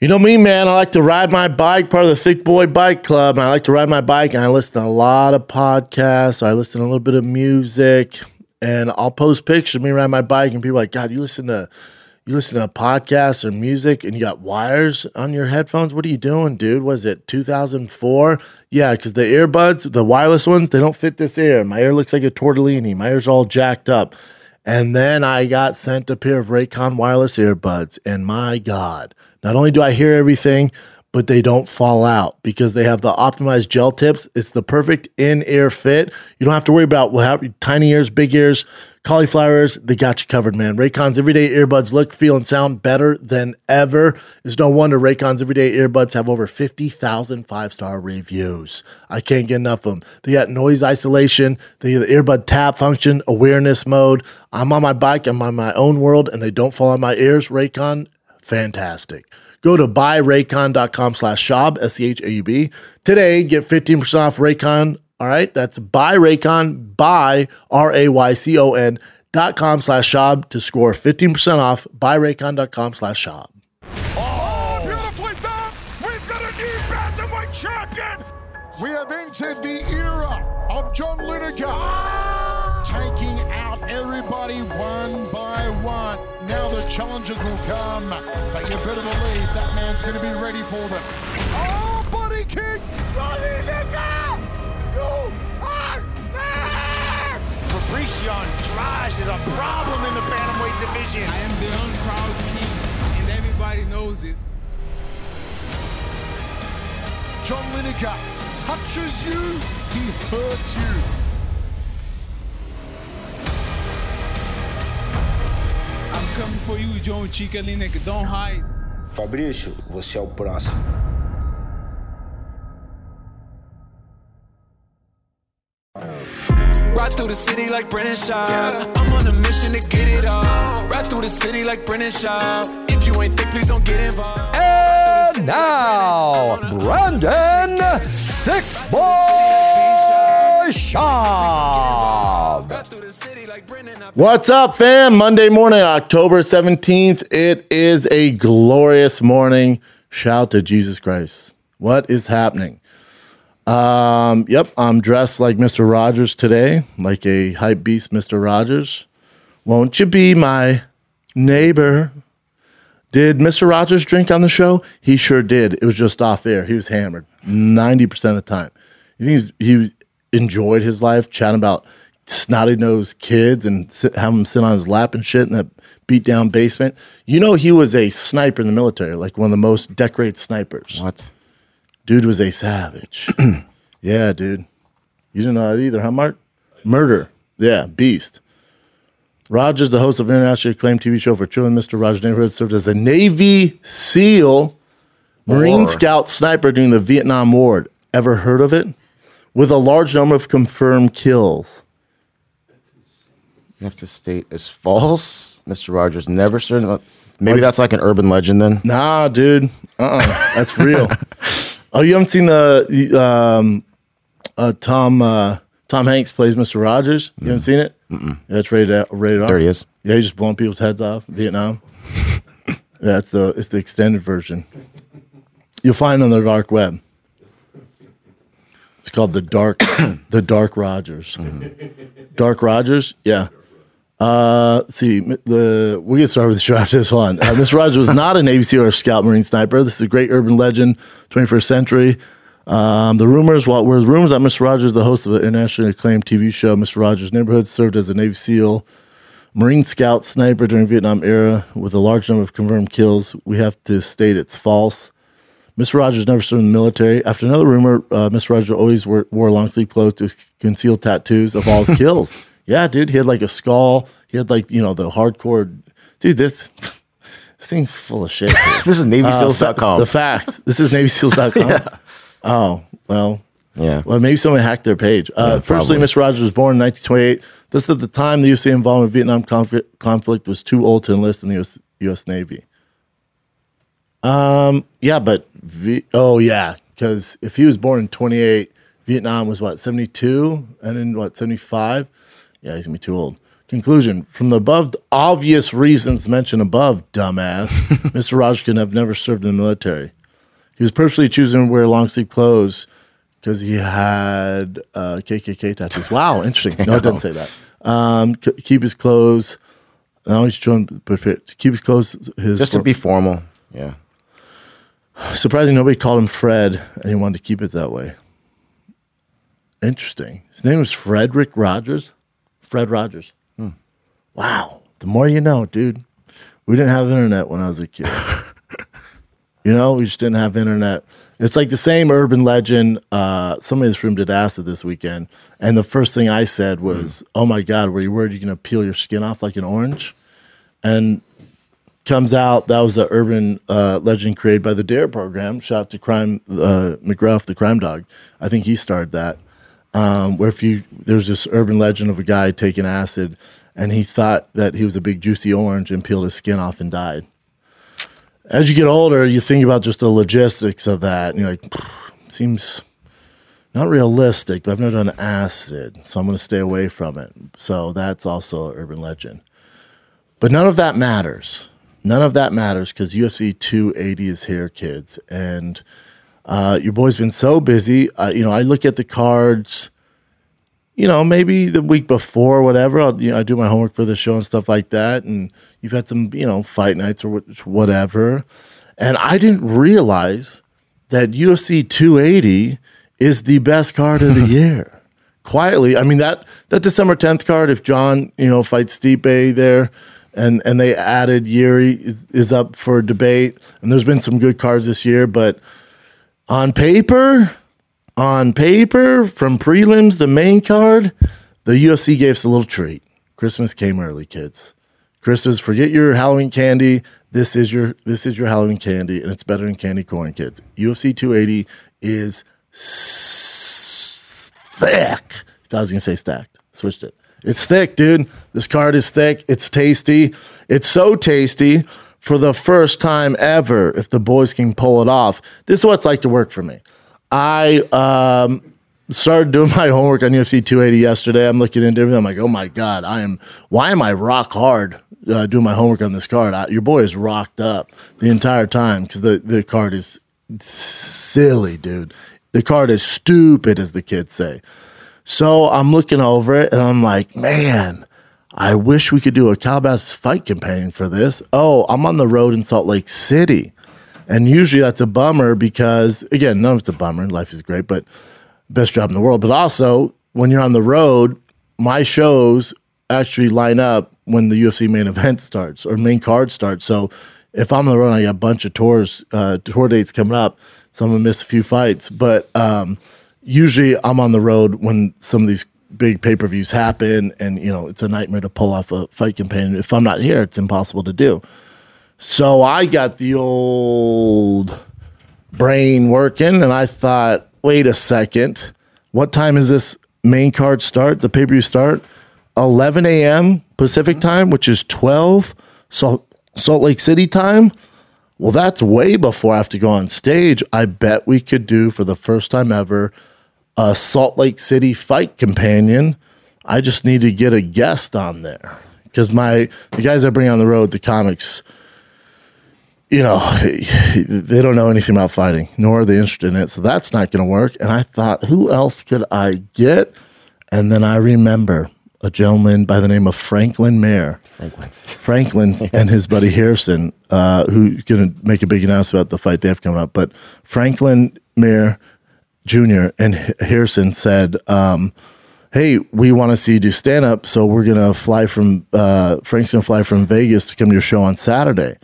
You know me, man. I like to ride my bike, part of the Thick Boy Bike Club. I like to ride my bike, and I listen to a lot of podcasts. I listen to a little bit of music, and I'll post pictures of me riding my bike, and people like, God, you listen to you listen to podcasts or music, and you got wires on your headphones. What are you doing, dude? Was it 2004? Yeah, because the earbuds, the wireless ones, they don't fit this ear. My ear looks like a tortellini. My ear's all jacked up. And then I got sent a pair of Raycon wireless earbuds, and my God, not only do I hear everything, but they don't fall out because they have the optimized gel tips. It's the perfect in ear fit. You don't have to worry about what tiny ears, big ears, cauliflower ears. They got you covered, man. Raycon's everyday earbuds look, feel, and sound better than ever. It's no wonder Raycon's everyday earbuds have over 50,000 five star reviews. I can't get enough of them. They got noise isolation, they the earbud tap function, awareness mode. I'm on my bike, I'm on my own world, and they don't fall on my ears. Raycon, fantastic. Go to buyraycon.com slash schaub, S-C-H-A-U-B. Today, get 15% off Raycon. All right, that's buyraycon, buy, R-A-Y-C-O-N dot com slash schaub to score 15% off, buyraycon.com slash schaub. Oh, beautifully done! We've got a new bantamweight champion! We have entered the era of John Lineker, taking out everybody one. Now the challenges will come, but you better believe that man's going to be ready for them. Oh, body kick! John Lineker! You are next! Fabricio Andrade is a problem in the bantamweight division. I am the unproud king, and everybody knows it. John Lineker touches you, he hurts you. I'm coming for you, John Chica Lineker. Don't hide. Fabrício, você é o próximo. Ride through the city like Brendan Schaub. I'm on a mission to get it all. Ride through the city like Brendan Schaub. If you ain't thick, please don't get involved. And now, Brendan Thick Boy Schaub. What's up, fam? Monday morning, October 17th. It is a glorious morning. Shout to Jesus Christ. What is happening? Um, yep, I'm dressed like Mr. Rogers today, like a hype beast, Mr. Rogers. Won't you be my neighbor? Did Mr. Rogers drink on the show? He sure did. It was just off air. He was hammered 90% of the time. You think he enjoyed his life chatting about snotty nosed kids and sit, have him sit on his lap and shit in that beat down basement? You know, he was a sniper in the military, like one of the most decorated snipers. What? Dude was a savage. yeah, dude. You didn't know that either, huh, Mark? Murder. Yeah, beast. Rogers, the host of internationally acclaimed TV show for children, Mr. Rogers' Neighborhood, served as a Navy SEAL, Marine Or- Scout sniper during the Vietnam War. Ever heard of it? With a large number of confirmed kills. You have to state is false. Mr. Rogers never served. Maybe that's like an urban legend then. Nah, dude. Uh uh That's real. oh, you haven't seen the um, uh, Tom uh, Tom Hanks plays Mr. Rogers? You haven't seen it? Mm-mm. Yeah, it's rated rated R. There he is. Yeah, he's just blowing people's heads off in Vietnam. yeah, it's the it's the extended version. You'll find it on the dark web. It's called the dark the Dark Rogers. Dark Rogers, yeah. Uh, see, the we get started with the show after this one. Uh, Mr. Rogers was not a Navy SEAL or Scout Marine sniper. This is a great urban legend, 21st century. Um, the rumors, well, were rumors that Mr. Rogers, the host of an internationally acclaimed TV show, Mr. Rogers' Neighborhood, served as a Navy SEAL, Marine Scout sniper during Vietnam era with a large number of confirmed kills. We have to state it's false. Mr. Rogers never served in the military. After another rumor, uh, Mr. Rogers always wore, wore long sleeve clothes to conceal tattoos of all his kills. Yeah, dude, he had like a skull. He had like you know the hardcore. Dude, this this thing's full of shit. This is NavySeals.com. Uh, the facts. This is NavySeals.com. Oh well. Yeah. Well, maybe someone hacked their page. Uh, Yeah, firstly. Mr. Rogers was born in 1928. This at the time the UFC involvement in Vietnam conflict, conflict was too old to enlist in the US, US Navy. Um. Yeah, but v, oh yeah, because if he was born in 28, Vietnam was what 72, and in what 75. Yeah, he's gonna be too old. Conclusion: From the above obvious reasons mentioned above, dumbass, Mr. Rogers could have never served in the military. He was purposely choosing to wear long sleeve clothes because he had uh, KKK tattoos. Wow, interesting. No, it doesn't say that. Um, k- keep his clothes. Now he's trying to keep his clothes. His Just to be formal. Yeah. surprising nobody called him Fred, and he wanted to keep it that way. Interesting. His name was Frederick Rogers. Fred Rogers. Wow. The more you know, dude. We didn't have internet when I was a kid. you know, we just didn't have internet. It's like the same urban legend. Uh, somebody in this room did acid this weekend, and the first thing I said was, "Oh my God, were you worried you're going to peel your skin off like an orange?" And comes out that was an urban uh, legend created by the Dare program. Shout out to Crime uh, McGruff, the crime dog. I think he started that. Um, where if you there's this urban legend of a guy taking acid, and he thought that he was a big juicy orange and peeled his skin off and died. As you get older, you think about just the logistics of that, and you're like, seems not realistic. But I've never done acid, so I'm going to stay away from it. So that's also an urban legend. But none of that matters. None of that matters because UFC 280 is here, kids. And uh, your boy's been so busy. Uh, you know, I look at the cards, you know, maybe the week before, or whatever. I'll, you know, I do my homework for the show and stuff like that. And you've had some, you know, fight nights or whatever. And I didn't realize that UFC 280 is the best card of the year. Quietly, I mean that that December 10th card. If John, you know, fights Stipe there, and and they added Yuri is, is up for debate. And there's been some good cards this year, but on paper, on paper, from prelims to main card, the UFC gave us a little treat. Christmas came early, kids. Christmas, forget your Halloween candy. This is your this is your Halloween candy, and it's better than candy corn, kids. UFC 280 is thick. I was gonna say stacked. Switched it. It's thick, dude. This card is thick. It's tasty. It's so tasty for the first time ever. If the boys can pull it off, this is what it's like to work for me. I um, started doing my homework on UFC 280 yesterday. I'm looking into everything. I'm like, oh my god, I am. Why am I rock hard uh, doing my homework on this card? I, your boy is rocked up the entire time because the the card is silly, dude. The card is stupid, as the kids say. So I'm looking over it and I'm like, man, I wish we could do a Calabasas fight companion for this. Oh, I'm on the road in Salt Lake City. And usually that's a bummer because, again, none of it's a bummer. Life is great, but best job in the world. But also, when you're on the road, my shows actually line up when the UFC main event starts or main card starts. So if I'm on the road, I got a bunch of tours, uh, tour dates coming up. So I'm gonna miss a few fights, but um, usually I'm on the road when some of these big pay per views happen, and you know it's a nightmare to pull off a fight companion. If I'm not here, it's impossible to do. So I got the old brain working, and I thought, wait a second, what time is this main card start? The pay per view start 11 a.m. Pacific mm-hmm. time, which is 12 Salt Salt Lake City time. Well, that's way before I have to go on stage. I bet we could do for the first time ever a Salt Lake City fight companion. I just need to get a guest on there because my the guys I bring on the road, the comics, you know, they don't know anything about fighting, nor are they interested in it. So that's not going to work. And I thought, who else could I get? And then I remember a gentleman by the name of Franklin Mir. Franklin. Franklin and his buddy Harrison, uh, who's going to make a big announcement about the fight they have coming up. But Franklin Mir Jr. and Harrison said, um, "Hey, we want to see you do stand up, so we're to fly from uh, Frank's to fly from Vegas to come to your show on Saturday."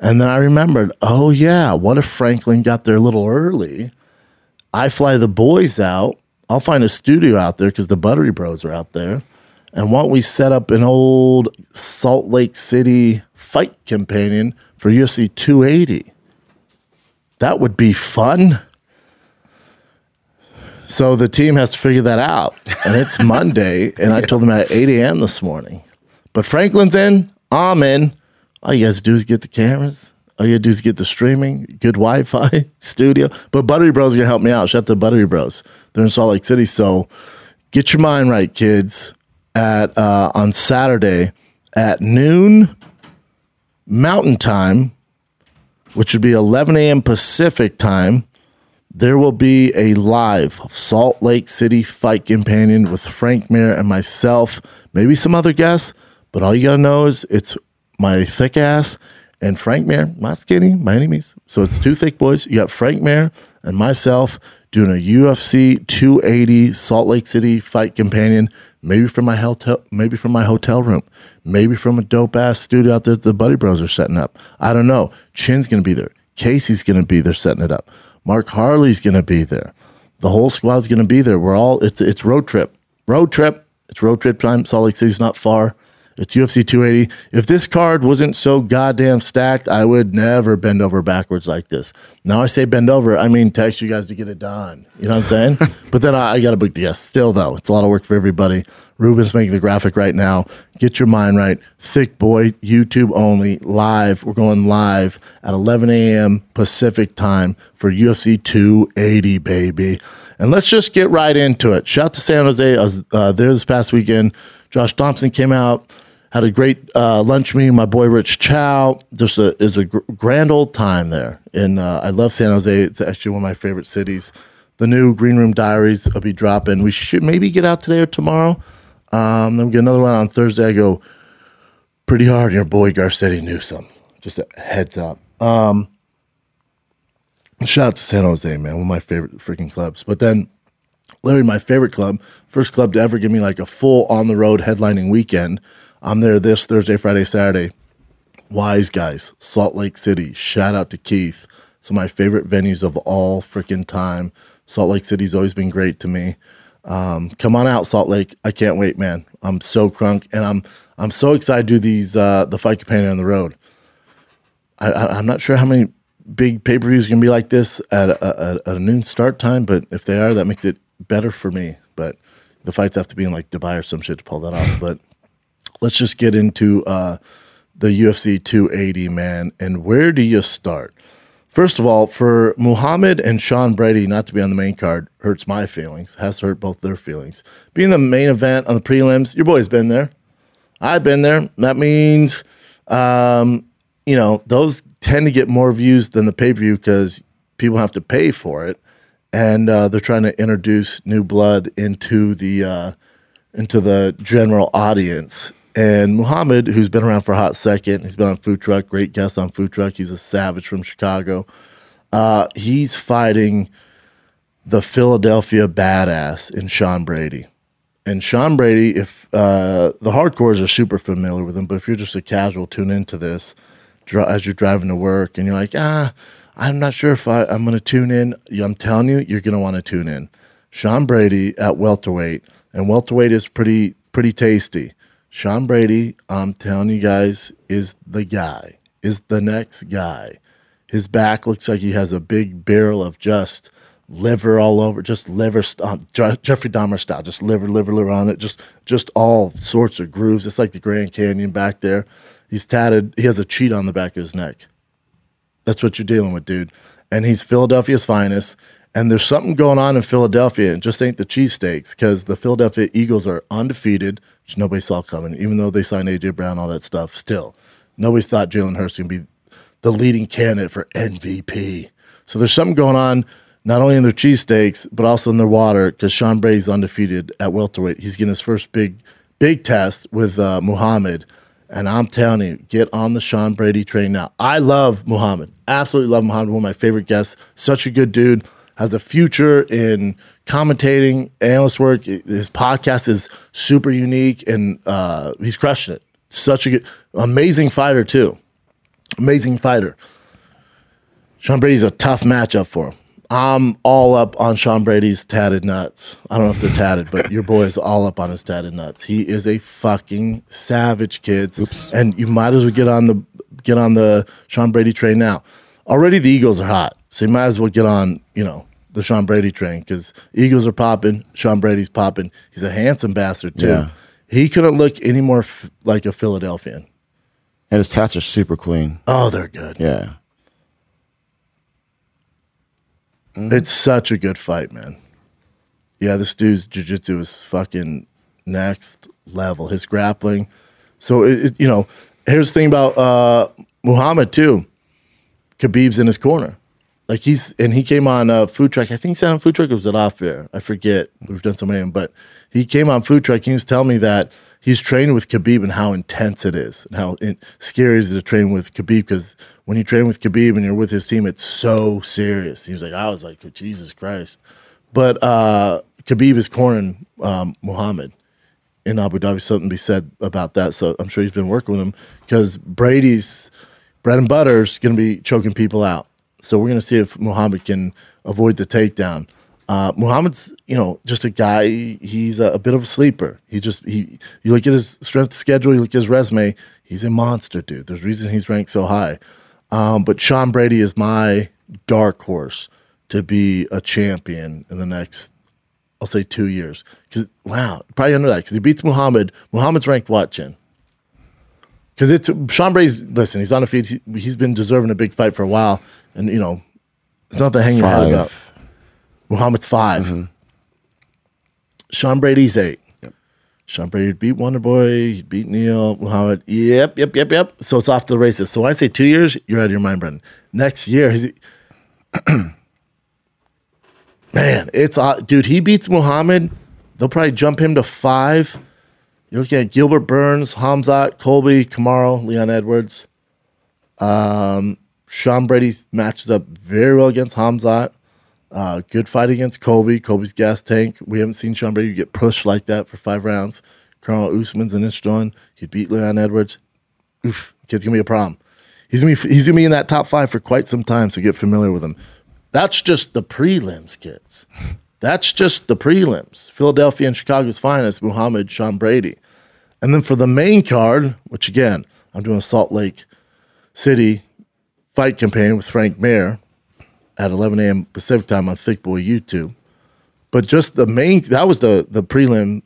And then I remembered, oh yeah, what if Franklin got there a little early? I fly the boys out. I'll find a studio out there because the Buttery Bros are out there. And why don't we set up an old Salt Lake City fight companion for UFC 280? That would be fun. So the team has to figure that out. And it's Monday. And I told them at 8 a.m. this morning. But Franklin's in. I'm in. All you guys do is get the cameras. All you do is get the streaming, good Wi Fi studio. But Buttery Bros are going to help me out. Shout out to Buttery Bros. They're in Salt Lake City. So get your mind right, kids. At uh, on Saturday at noon Mountain Time, which would be 11 a.m. Pacific time, there will be a live Salt Lake City fight companion with Frank Mir and myself, maybe some other guests. But all you gotta know is it's my thick ass and Frank Mir, not skinny any means. So it's two thick boys. You got Frank Mir and myself doing a UFC 280 Salt Lake City fight companion, maybe from my hotel, maybe from my hotel room, maybe from a dope ass studio out there that the Buttery Bros are setting up. I don't know. Chin's gonna be there. Casey's gonna be there setting it up. Mark Harley's gonna be there. The whole squad's gonna be there. We're all it's it's road trip. Road trip. It's road trip time. Salt Lake City's not far. It's UFC 280. If this card wasn't so goddamn stacked, I would never bend over backwards like this. Now I say bend over, I mean text you guys to get it done. You know what I'm saying? but then I, I got to book the guest. Still, though, it's a lot of work for everybody. Ruben's making the graphic right now. Get your mind right. Thick Boy, YouTube only, live. We're going live at 11 a.m. Pacific time for UFC 280, baby. And let's just get right into it. Shout out to San Jose. I was uh, there this past weekend. Josh Thompson came out had a great uh, lunch meeting. My boy Rich Chow. Just a is a gr- grand old time there, and uh, I love San Jose. It's actually one of my favorite cities. The new Green Room Diaries will be dropping. We should maybe get out today or tomorrow. Um, then we get another one on Thursday. I go pretty hard. Your boy Garcetti Newsome. Just a heads up. Um, shout out to San Jose, man. One of my favorite freaking clubs. But then literally my favorite club, first club to ever give me like a full on the road headlining weekend. I'm there this Thursday, Friday, Saturday. Wise Guys, Salt Lake City. Shout out to Keith. Some of my favorite venues of all freaking time. Salt Lake City's always been great to me. Um, come on out, Salt Lake. I can't wait, man. I'm so crunk, and I'm I'm so excited to do these uh, the fight companion on the road. I, I'm not sure how many big pay per views are gonna be like this at a, at a noon start time, but if they are, that makes it better for me. But the fights have to be in like Dubai or some shit to pull that off. But let's just get into uh, the UFC 280, man. And where do you start? First of all, for Muhammad and Sean Brady not to be on the main card hurts my feelings, has to hurt both their feelings. Being the main event on the prelims, your boy's been there. I've been there. That means, um, you know, those tend to get more views than the pay per view because people have to pay for it, and uh, they're trying to introduce new blood into the uh, into the general audience. And Muhammad, who's been around for a hot second, he's been on Food Truck, great guest on Food Truck. He's a savage from Chicago. Uh, he's fighting the Philadelphia badass in Sean Brady. And Sean Brady, if uh, the hardcores are super familiar with him, but if you're just a casual, tune into this as you're driving to work and you're like, ah, I'm not sure if I, I'm going to tune in. I'm telling you, you're going to want to tune in. Sean Brady at welterweight, and welterweight is pretty pretty tasty. Sean Brady, I'm telling you guys, is the guy, is the next guy. His back looks like he has a big barrel of just liver all over, just liver, st- uh, Jeffrey Dahmer style, just liver, liver, liver on it, just just all sorts of grooves. It's like the Grand Canyon back there. He's tatted. He has a cheat on the back of his neck. That's what you're dealing with, dude. And he's Philadelphia's finest. And there's something going on in Philadelphia. It just ain't the cheesesteaks because the Philadelphia Eagles are undefeated, which nobody saw coming, even though they signed A.J. Brown, all that stuff. Still, nobody thought Jalen Hurts would be the leading candidate for MVP. So there's something going on, not only in their cheesesteaks, but also in their water because Sean Brady's undefeated at welterweight. He's getting his first big big test with uh, Muhammad. And I'm telling you, get on the Sean Brady train now. I love Muhammad. Absolutely love Muhammad. One of my favorite guests. Such a good dude. Has a future in commentating, analyst work. His podcast is super unique and uh, he's crushing it. Such a good, amazing fighter, too. Amazing fighter. Sean Brady's a tough matchup for him. I'm all up on Sean Brady's tatted nuts. I don't know if they're tatted, but your boy is all up on his tatted nuts. He is a fucking savage, kids. Oops. And you might as well get on the get on the Sean Brady train now. Already the Eagles are hot, so you might as well get on, you know, the Sean Brady train because Eagles are popping, Sean Brady's popping. He's a handsome bastard too. Yeah. He couldn't look any more f- like a Philadelphian. And his tats are super clean. Oh, they're good. Yeah. Mm-hmm. It's such a good fight, man. Yeah, this dude's jiu-jitsu is fucking next level. His grappling. So it, it, you know, here's the thing about uh Muhammad too. Khabib's in his corner. Like he's and he came on uh, food truck. I think he's on food truck. It was at off air. I forget. We've done so many of them, but he came on food truck. He was telling me that he's trained with Khabib and how intense it is and how it, scary it is to train with Khabib because when you train with Khabib and you're with his team, it's so serious. He was like, I was like, oh, Jesus Christ. But uh, Khabib is cornering um, Muhammad in Abu Dhabi. Something to be said about that. So I'm sure he's been working with him because Brady's bread and butter is going to be choking people out. So we're going to see if Muhammad can avoid the takedown. Uh, Muhammad's, you know, just a guy. He's a, a, bit of a sleeper. He just he. You look at his strength schedule. You look at his resume. He's a monster, dude. There's reason he's ranked so high. Um, but Sean Brady is my dark horse to be a champion in the next, I'll say, two years. Because wow, probably under that because he beats Muhammad. Muhammad's ranked what, Chin? Because it's Sean Brady's. Listen, he's undefeated. He, he's been deserving a big fight for a while, and you know, it's not the hanging your head about. Muhammad's 5 mm-hmm. Sean Brady's eight. Yep. Sean Brady beat Wonder Boy, he beat Neil, Muhammad. Yep, yep, yep, yep. So it's off the races. So when I say two years, you're out of your mind, Brendan. Next year, man, it's uh, dude. He beats Muhammad. They'll probably jump him to five. You're looking at Gilbert Burns, Hamzat, Colby, Kamaru, Leon Edwards. Um, Sean Brady matches up very well against Hamzat. Uh, good fight against Colby. Colby's gas tank. We haven't seen Sean Brady get pushed like that for five rounds. Kamaru Usman's an inch one. He beat Leon Edwards. Oof, kid's gonna be a problem. He's gonna be he's gonna be in that top five for quite some time. So get familiar with him. That's just the prelims, kids. That's just the prelims. Philadelphia and Chicago's finest, Muhammad Sean Brady. And then for the main card, which again, I'm doing Salt Lake City fight companion with Frank Mir at 11 a.m. Pacific time on Thick Boy YouTube. But just the main that was the the prelim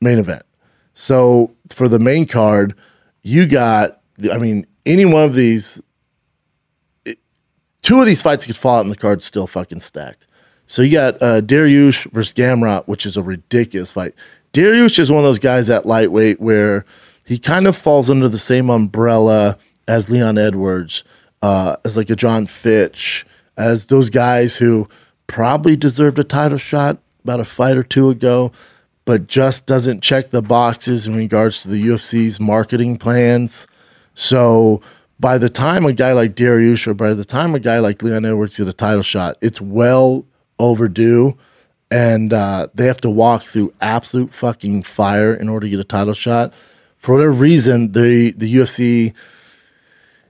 main event. So for the main card, you got I mean any one of these it, two of these fights could fall out in the card still fucking stacked. So you got uh, Dariush versus Gamrot, which is a ridiculous fight. Dariush is one of those guys at lightweight where he kind of falls under the same umbrella as Leon Edwards uh, as like a John Fitch, as those guys who probably deserved a title shot about a fight or two ago, but just doesn't check the boxes in regards to the UFC's marketing plans. So by the time a guy like Dariush or by the time a guy like Leon Edwards get a title shot, it's well overdue. And uh, they have to walk through absolute fucking fire in order to get a title shot. For whatever reason, the the UFC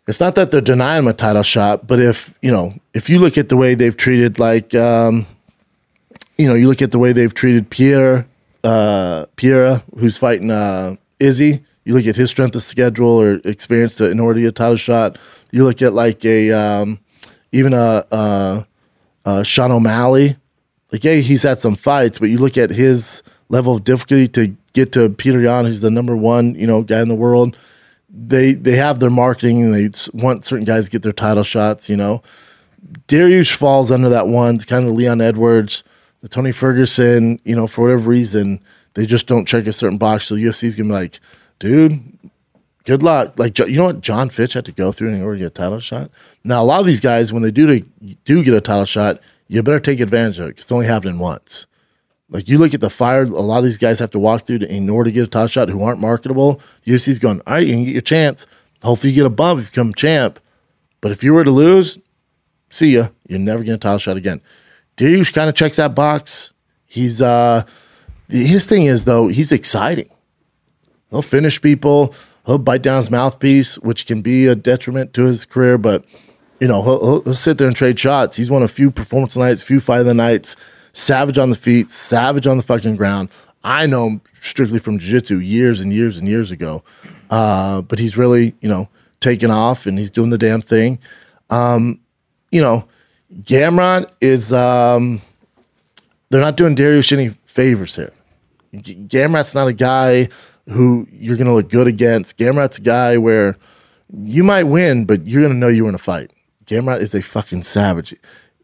it's not that they're denying a title shot, but if you know, if you look at the way they've treated, like, um, you know, you look at the way they've treated Pierre, uh, Pierre, who's fighting uh, Izzy. You look at his strength of schedule or experience to, in order to get a title shot. You look at like a um, even a, a, a Sean O'Malley. Like, yeah, he's had some fights, but you look at his level of difficulty to get to Peter Yan, who's the number one, you know, guy in the world they they have their marketing and they want certain guys to get their title shots. You know, Dariush falls under that one. It's kind of Leon Edwards, the Tony Ferguson. You know, for whatever reason, they just don't check a certain box. So UFC's gonna be like, dude, good luck. Like you know what John Fitch had to go through in order to get a title shot. Now a lot of these guys, when they do to, do get a title shot, you better take advantage of it because it's only happening once. Like you look at the fire, a lot of these guys have to walk through to, in order to get a title shot who aren't marketable. UFC's going, all right, you can get your chance. Hopefully you get a bump if you become champ. But if you were to lose, see ya. You're never getting a title shot again. Dariush kind of checks that box. He's uh his thing is though, he's exciting. He'll finish people. He'll bite down his mouthpiece, which can be a detriment to his career. But you know, he'll, he'll, sit there and trade shots. He's won a few performance nights, a few fight of the nights. Savage on the feet, savage on the fucking ground. I know him strictly from jiu-jitsu years and years and years ago. Uh, but he's really, you know, taken off and he's doing the damn thing. Um, you know, Gamrot is um, they're not doing Dariush any favors here. G- Gamrot's not a guy who you're going to look good against. Gamrot's a guy where you might win, but you're going to know you were in a fight. Gamrot is a fucking savage.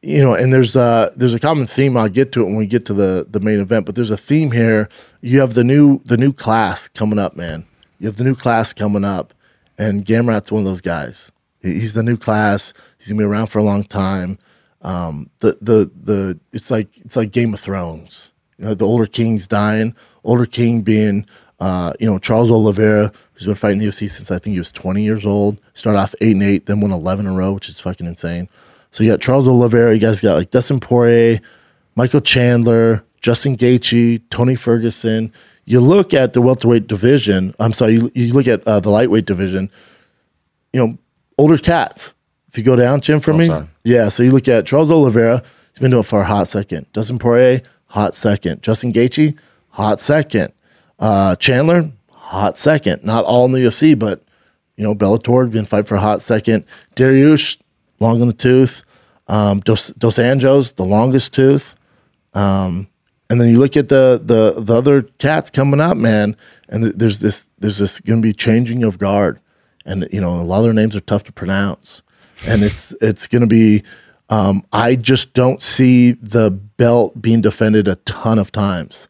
You know, and there's a there's a common theme. I'll get to it when we get to the the main event. But there's a theme here. You have the new the new class coming up, man. You have the new class coming up, and Gamrot's one of those guys. He's the new class. He's gonna be around for a long time. Um, the the the it's like it's like Game of Thrones. You know, the older king's dying. Older king being uh, you know Charles Oliveira, who's been fighting the UFC since I think he was 20 years old. Started off eight and eight, then won 11 in a row, which is fucking insane. So you got Charles Oliveira. You guys got like Dustin Poirier, Michael Chandler, Justin Gaethje, Tony Ferguson. You look at the welterweight division. I'm sorry. You, you look at uh, the lightweight division. You know, older cats. If you go down, Jim, for Oh, me, sorry. yeah. So you look at Charles Oliveira. He's been doing it for a hot second. Dustin Poirier, hot second. Justin Gaethje, hot second. Uh, Chandler, hot second. Not all in the UFC, but you know, Bellator been fight for a hot second. Dariush, long in the tooth. Um, Dos, Dos Anjos, the longest tooth. Um, and then you look at the the the other cats coming up, man, and th- there's this there's this going to be changing of guard, and you know a lot of their names are tough to pronounce, and it's it's going to be. Um, I just don't see the belt being defended a ton of times.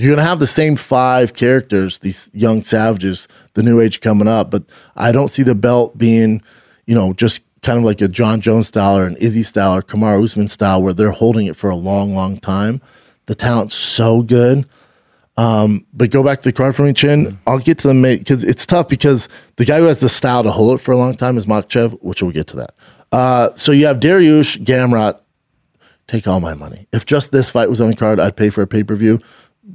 You're gonna have the same five characters, these young savages, the new age coming up, but I don't see the belt being, you know, just kind of like a John Jones style or an Izzy style or Kamaru Usman style where they're holding it for a long, long time. The talent's so good. Um, but go back to the card for me, Chin. I'll get to the main because it's tough because the guy who has the style to hold it for a long time is Makhachev, which we'll get to that. Uh, so you have Dariush Gamrot. Take all my money. If just this fight was on the card, I'd pay for a pay per view.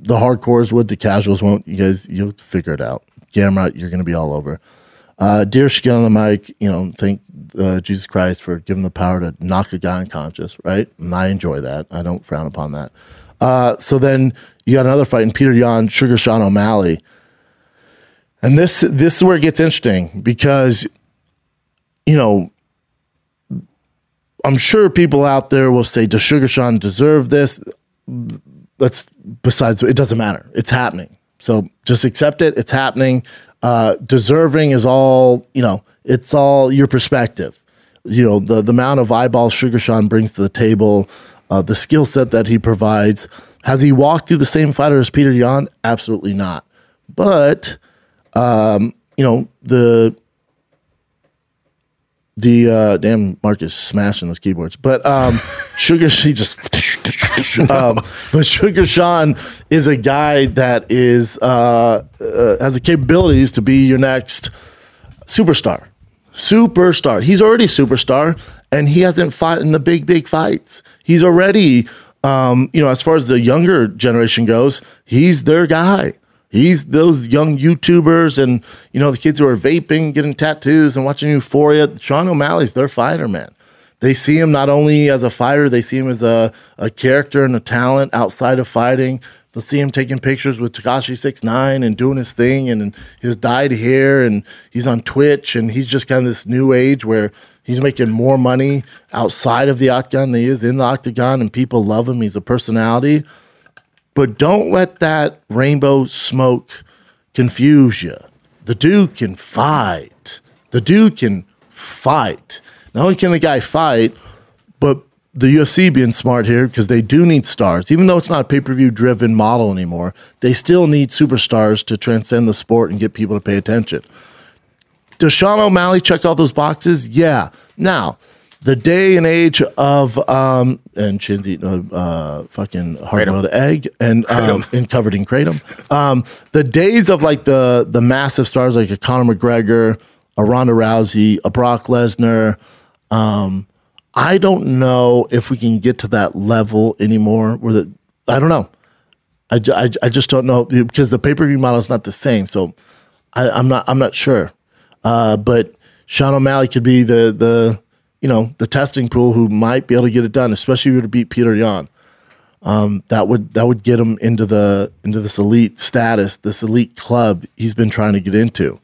The hardcores would, the casuals won't. You guys, you'll figure it out. Gamrot, you're going to be all over. Uh, Dariush get on the mic. You know, thank uh, Jesus Christ for giving the power to knock a guy unconscious. Right, and I enjoy that. I don't frown upon that. Uh, so then you got another fight in Peter Yan, Sugar Sean O'Malley. And this this is where it gets interesting because you know I'm sure people out there will say, "Does Sugar Sean deserve this?" That's besides. It doesn't matter. It's happening. So just accept it. It's happening. Uh, deserving is all you know. It's all your perspective. You know the the amount of eyeballs Sugar Sean brings to the table, uh, the skill set that he provides. Has he walked through the same fighter as Peter Yan? Absolutely not. But um, you know the the uh damn Marcus smashing those keyboards. But um Sugar she just um but Sugar Sean is a guy that is uh, uh has the capabilities to be your next superstar. Superstar. He's already superstar and he hasn't fought in the big big fights. He's already um you know as far as the younger generation goes, he's their guy. He's those young YouTubers and you know the kids who are vaping, getting tattoos, and watching Euphoria. Sean O'Malley's their fighter, man. They see him not only as a fighter, they see him as a, a character and a talent outside of fighting. They'll see him taking pictures with Tekashi Six Nine and doing his thing and, and his dyed hair, and he's on Twitch, and he's just kind of this new age where he's making more money outside of the octagon than he is in the octagon, and people love him. He's a personality but don't let that rainbow smoke confuse you. The dude can fight. The dude can fight. Not only can the guy fight, but the UFC being smart here because they do need stars. Even though it's not a pay per view driven model anymore, they still need superstars to transcend the sport and get people to pay attention. Does Sean O'Malley check all those boxes? Yeah. Now, the day and age of um and Chin's eating a uh, fucking hard boiled egg and um and covered in kratom. Um, the days of like the the massive stars like a Conor McGregor, a Ronda Rousey, a Brock Lesnar. Um, I don't know if we can get to that level anymore. Where the I don't know. I, I, I just don't know because the pay per view model is not the same. So I, I'm not I'm not sure. Uh, but Sean O'Malley could be the the you know the testing pool who might be able to get it done, especially if you were to beat Peter Yan. Um, that would that would get him into the into this elite status, this elite club he's been trying to get into.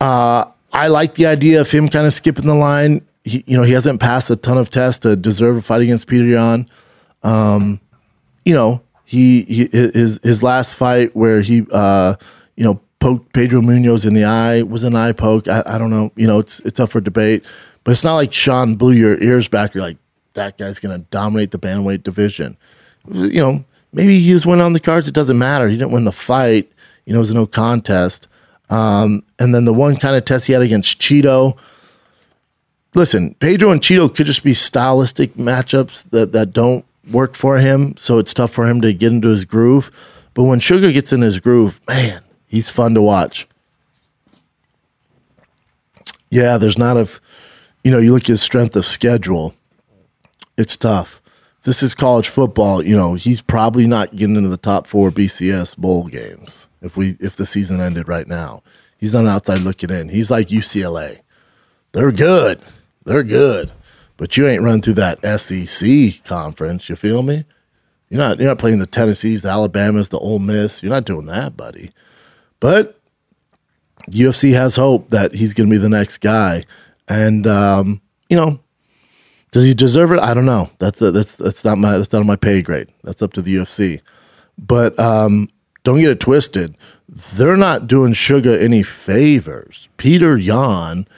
Uh, I like the idea of him kind of skipping the line. He, you know, he hasn't passed a ton of tests to deserve a fight against Peter Yan. Um, you know, he, he his his last fight where he uh, you know poked Pedro Munhoz in the eye was an eye poke. I, I don't know. You know, it's it's up for debate, but it's not like Sean blew your ears back. You're like that guy's going to dominate the bantamweight division. You know, maybe he was winning on the cards. It doesn't matter. He didn't win the fight. You know, it was no contest. Um, and then the one kind of test he had against Chito. Listen, Pedro and Chito could just be stylistic matchups that, that don't work for him. So it's tough for him to get into his groove. But when Sugar gets in his groove, man, he's fun to watch. Yeah, there's not a, you know, you look at his strength of schedule, it's tough. This is college football. You know, he's probably not getting into the top four BCS bowl games if we if the season ended right now. He's not outside looking in. He's like UCLA. They're good. They're good. But you ain't run through that SEC conference. You feel me? You're not you're not playing the Tennessees, the Alabamas, the Ole Miss. You're not doing that, buddy. But UFC has hope that he's going to be the next guy, and um, you know, does he deserve it? I don't know. That's a, that's that's not my that's not my pay grade. That's up to the UFC. But um, don't get it twisted. They're not doing Sugar any favors. Peter Yan,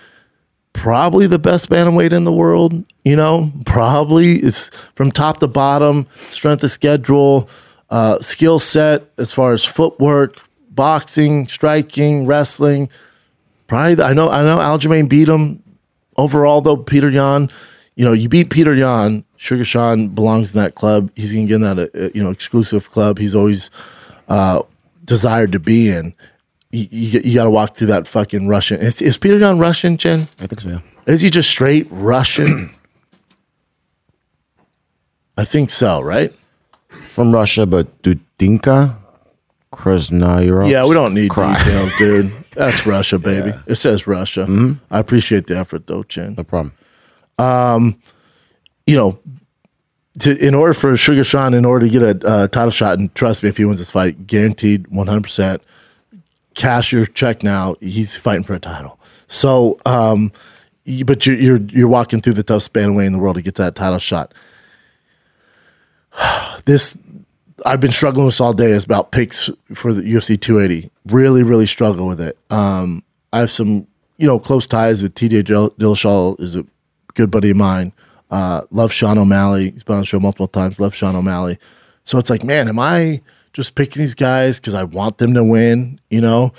probably the best bantamweight in the world. You know, probably is from top to bottom, strength of schedule, uh, skill set as far as footwork, boxing, striking, wrestling. Probably, the- I know. I know. Aljamain beat him overall, though. Peter Yan, you know, you beat Peter Yan. Sugar Sean belongs in that club. He's gonna get in that uh, you know exclusive club. He's always uh, desired to be in. You, you, you got to walk through that fucking Russian. Is, is Peter Yan Russian, Chin? I think so. Yeah. Is he just straight Russian? I think so, right? From Russia, but Dudinka, Krasnoyarsk. Yeah, we don't need Cry. details, dude. That's Russia, baby. It says Russia. I appreciate the effort, though, Chin. No problem. Um, you know, to in order for Sugar Sean, in order to get a uh, title shot, and trust me, if he wins this fight, guaranteed one hundred percent. Cash your check now. He's fighting for a title. So, um, but you're you're you're walking through the toughest bantamweight in the world to get that title shot. This I've been struggling with all day is about picks for the UFC 280. Really, really struggle with it. Um, I have some, you know, close ties with TJ Dill- Dillashaw is a good buddy of mine. Uh, love Sean O'Malley. He's been on the show multiple times. Love Sean O'Malley. So it's like, man, am I just picking these guys because I want them to win? You know,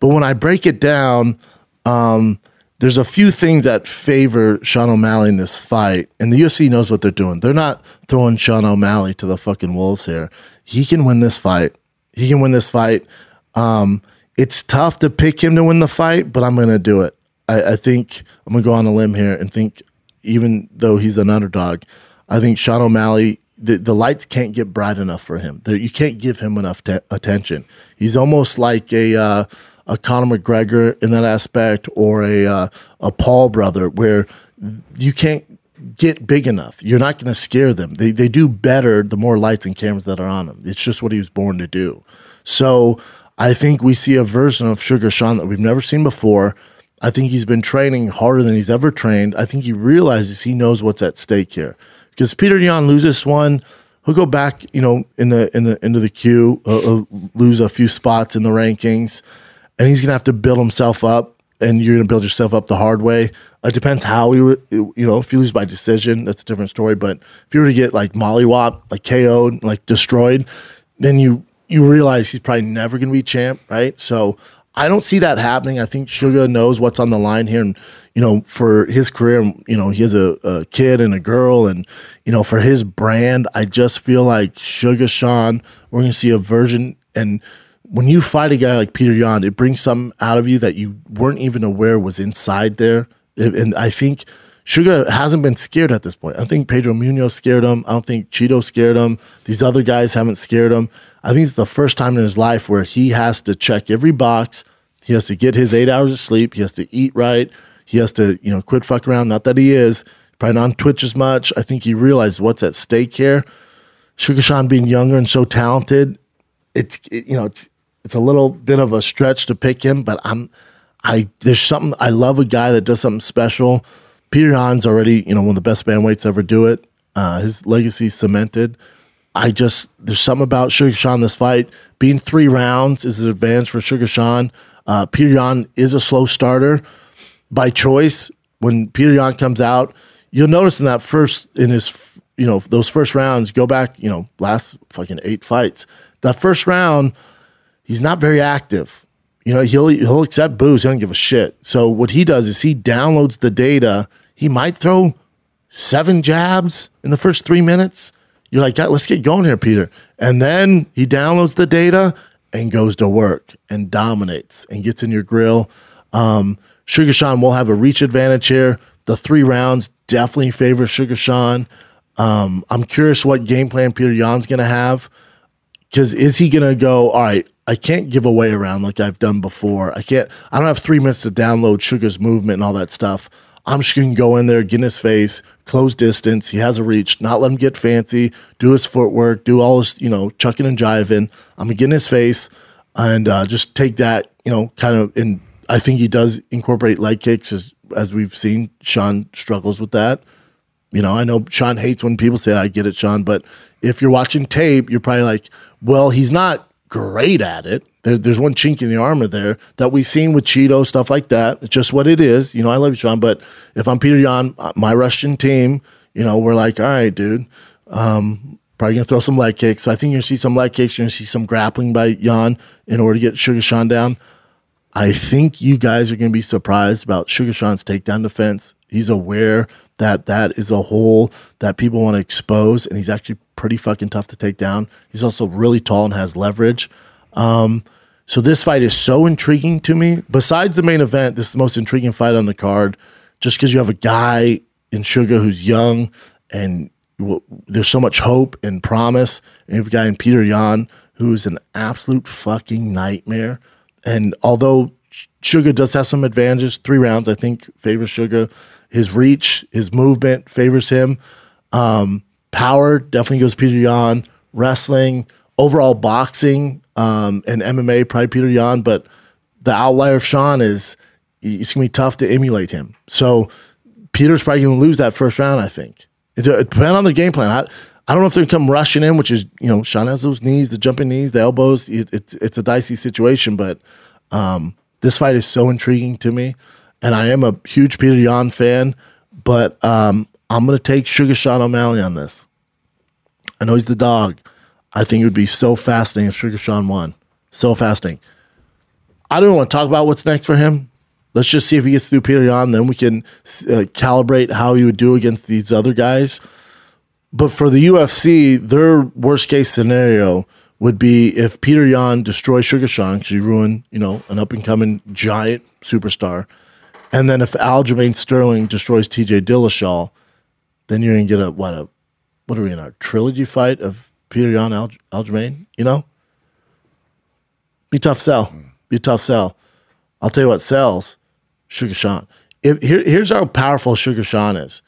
but when I break it down, um, there's a few things that favor Sean O'Malley in this fight, and the UFC knows what they're doing. They're not throwing Sean O'Malley to the fucking wolves here. He can win this fight. He can win this fight. Um, it's tough to pick him to win the fight, but I'm going to do it. I, I think I'm going to go on a limb here and think, even though he's an underdog, I think Sean O'Malley. The, the lights can't get bright enough for him. You can't give him enough te- attention. He's almost like a uh, a Conor McGregor in that aspect, or a uh, a Paul brother, where you can't get big enough. You're not going to scare them. They they do better the more lights and cameras that are on them. It's just what he was born to do. So I think we see a version of Sugar Sean that we've never seen before. I think he's been training harder than he's ever trained. I think he realizes he knows what's at stake here. Because Peter Yan loses one, he'll go back, you know, in the in the into the queue, uh, uh, lose a few spots in the rankings, and he's gonna have to build himself up. And you're gonna build yourself up the hard way. It depends how would- you know, if you lose by decision, that's a different story. But if you were to get like mollywop, like KO'd, like destroyed, then you you realize he's probably never to be champ, right? So I don't see that happening. I think Sugar knows what's on the line here, and you know, for his career, you know, he has a, a kid and a girl, and you know, for his brand, I just feel like Sugar Sean, we're to see a version. And when you fight a guy like Peter Yan, it brings something out of you that you weren't even aware was inside there. And I think Sugar hasn't been scared at this point. I think Pedro Munhoz scared him. I don't think Chito scared him. These other guys haven't scared him. I think it's the first time in his life where he has to check every box. He has to get his eight hours of sleep. He has to eat right. He has to, you know, quit fuck around. Not that he is, probably not on Twitch as much. I think he realized what's at stake here. Sugar Sean being younger and so talented, it's it, you know it's, it's a little bit of a stretch to pick him, but I'm I there's something I love a guy that does something special. Peter Yan's already you know one of the best bantamweights ever do it. Uh, his legacy cemented. I just there's something about Sugar Sean this fight being three rounds is an advantage for Sugar Sean. Uh, Peter Yan is a slow starter by choice. When Peter Yan comes out, you'll notice in that first in his you know those first rounds. Go back you know last fucking eight fights. That first round, he's not very active. You know he'll he'll accept boos. He don't give a shit. So what he does is he downloads the data. He might throw seven jabs in the first three minutes. You're like, let's get going here, Peter. And then he downloads the data and goes to work and dominates and gets in your grill. Um, Sugar Sean will have a reach advantage here. The three rounds definitely favor Sugar Sean. Um, I'm curious what game plan Peter Yan's going to have. Because is he going to go, all right, I can't give away around like I've done before. I can't, I don't have three minutes to download Sugar's movement and all that stuff. I'm just to go in there, get in his face, close distance. He has a reach, not let him get fancy, do his footwork, do all his, you know, chucking and jiving. I'm to get in his face and uh, just take that, you know, kind of And I think he does incorporate leg kicks as, as we've seen. Sean struggles with that. You know, I know Sean hates when people say, I get it, Sean, but if you're watching tape, you're probably like, well, he's not great at it. There, there's one chink in the armor there that we've seen with Chito, stuff like that. It's just what it is. You know, I love you, Sean, but if I'm Peter Yan, uh, my Russian team, you know, we're like, all right, dude, um, probably gonna throw some leg kicks. So I think you're gonna see some leg kicks. You're gonna see some grappling by Yan in order to get Sugar Sean down. I think you guys are gonna be surprised about Sugar Sean's takedown defense. He's aware that that is a hole that people want to expose, and he's actually pretty fucking tough to take down. He's also really tall and has leverage. Um, so this fight is so intriguing to me. Besides the main event, this is the most intriguing fight on the card, just because you have a guy in Sugar who's young and w- there's so much hope and promise, and you have a guy in Peter Yan who's an absolute fucking nightmare. And although Sugar does have some advantages, three rounds I think favors Sugar. His reach, his movement favors him. Um, power definitely goes Peter Yan. Wrestling, overall boxing, um, and MMA probably Peter Yan. But the outlier of Sean is it's gonna be tough to emulate him. So Peter's probably gonna lose that first round. I think it, it depends on the game plan. I, I don't know if they're gonna come rushing in, which is you know Sean has those knees, the jumping knees, the elbows. It, it's it's a dicey situation, but um, this fight is so intriguing to me, and I am a huge Peter Yan fan. But um, I'm gonna take Sugar Sean O'Malley on this. I know he's the dog. I think it would be so fascinating if Sugar Sean won. So fascinating. I don't want to talk about what's next for him. Let's just see if he gets through Peter Yan, then we can uh, calibrate how he would do against these other guys. But for the UFC, their worst case scenario would be if Peter Yan destroys Sugar Sean because he ruined, you know, an up and coming giant superstar, and then if Aljamain Sterling destroys T.J. Dillashaw, then you're gonna get a what a what are we in our trilogy fight of Peter Yan Al- Aljamain? You know, be tough sell, hmm. be tough sell. I'll tell you what sells Sugar Sean. If, here, here's how powerful Sugar Sean is.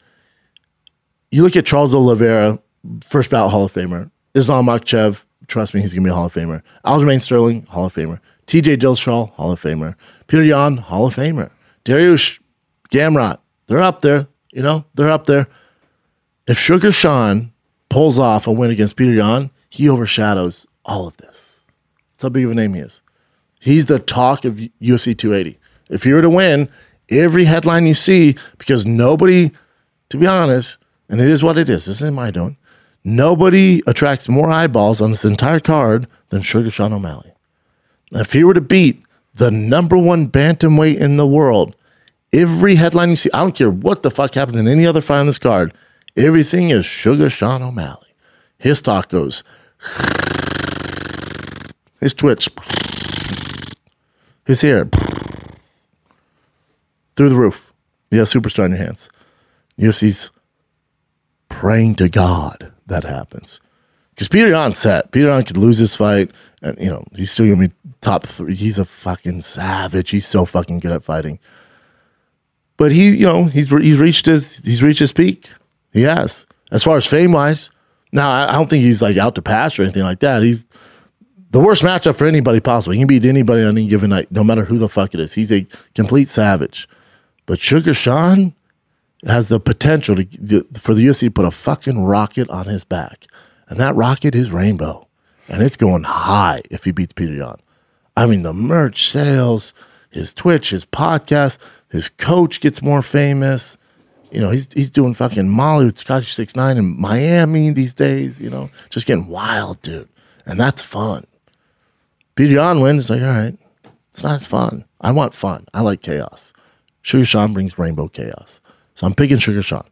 You look at Charles Oliveira, first ballot Hall of Famer. Islam Makhachev, trust me, he's gonna be a Hall of Famer. Aljamain Sterling, Hall of Famer. T.J. Dillashaw, Hall of Famer. Peter Yan, Hall of Famer. Dariush Gamrot, they're up there. You know, they're up there. If Sugar Sean pulls off a win against Peter Yan, he overshadows all of this. That's how big of a name he is. He's the talk of UFC 280. If he were to win, every headline you see, because nobody, to be honest, and it is what it is, this isn't my doing, nobody attracts more eyeballs on this entire card than Sugar Sean O'Malley. If he were to beat the number one bantamweight in the world. Every headline you see, I don't care what the fuck happens in any other fight on this card. Everything is Sugar Sean O'Malley. His talk goes, his twitch, his hair, through the roof. Have superstar in your hands. UFC's praying to God that happens. Because Peter Yan's set. Peter Yan could lose this fight, and you know he's still gonna be top three. He's a fucking savage. He's so fucking good at fighting. But he, you know, he's he's reached his he's reached his peak. He has, as far as fame wise. Now I, I don't think he's like out to pass or anything like that. He's the worst matchup for anybody possible. He can beat anybody on any given night, no matter who the fuck it is. He's a complete savage. But Sugar Sean has the potential to for the UFC to put a fucking rocket on his back. And that rocket is Rainbow. And it's going high if he beats Peter Yan. I mean, the merch sales, his Twitch, his podcast, his coach gets more famous. You know, he's he's doing fucking Molly with Tekashi Six Nine in Miami these days. You know, just getting wild, dude, and that's fun. Peter Yan wins. Like, all right, it's not as fun. I want fun. I like chaos. Sugar Sean brings rainbow chaos, so I'm picking Sugar Sean.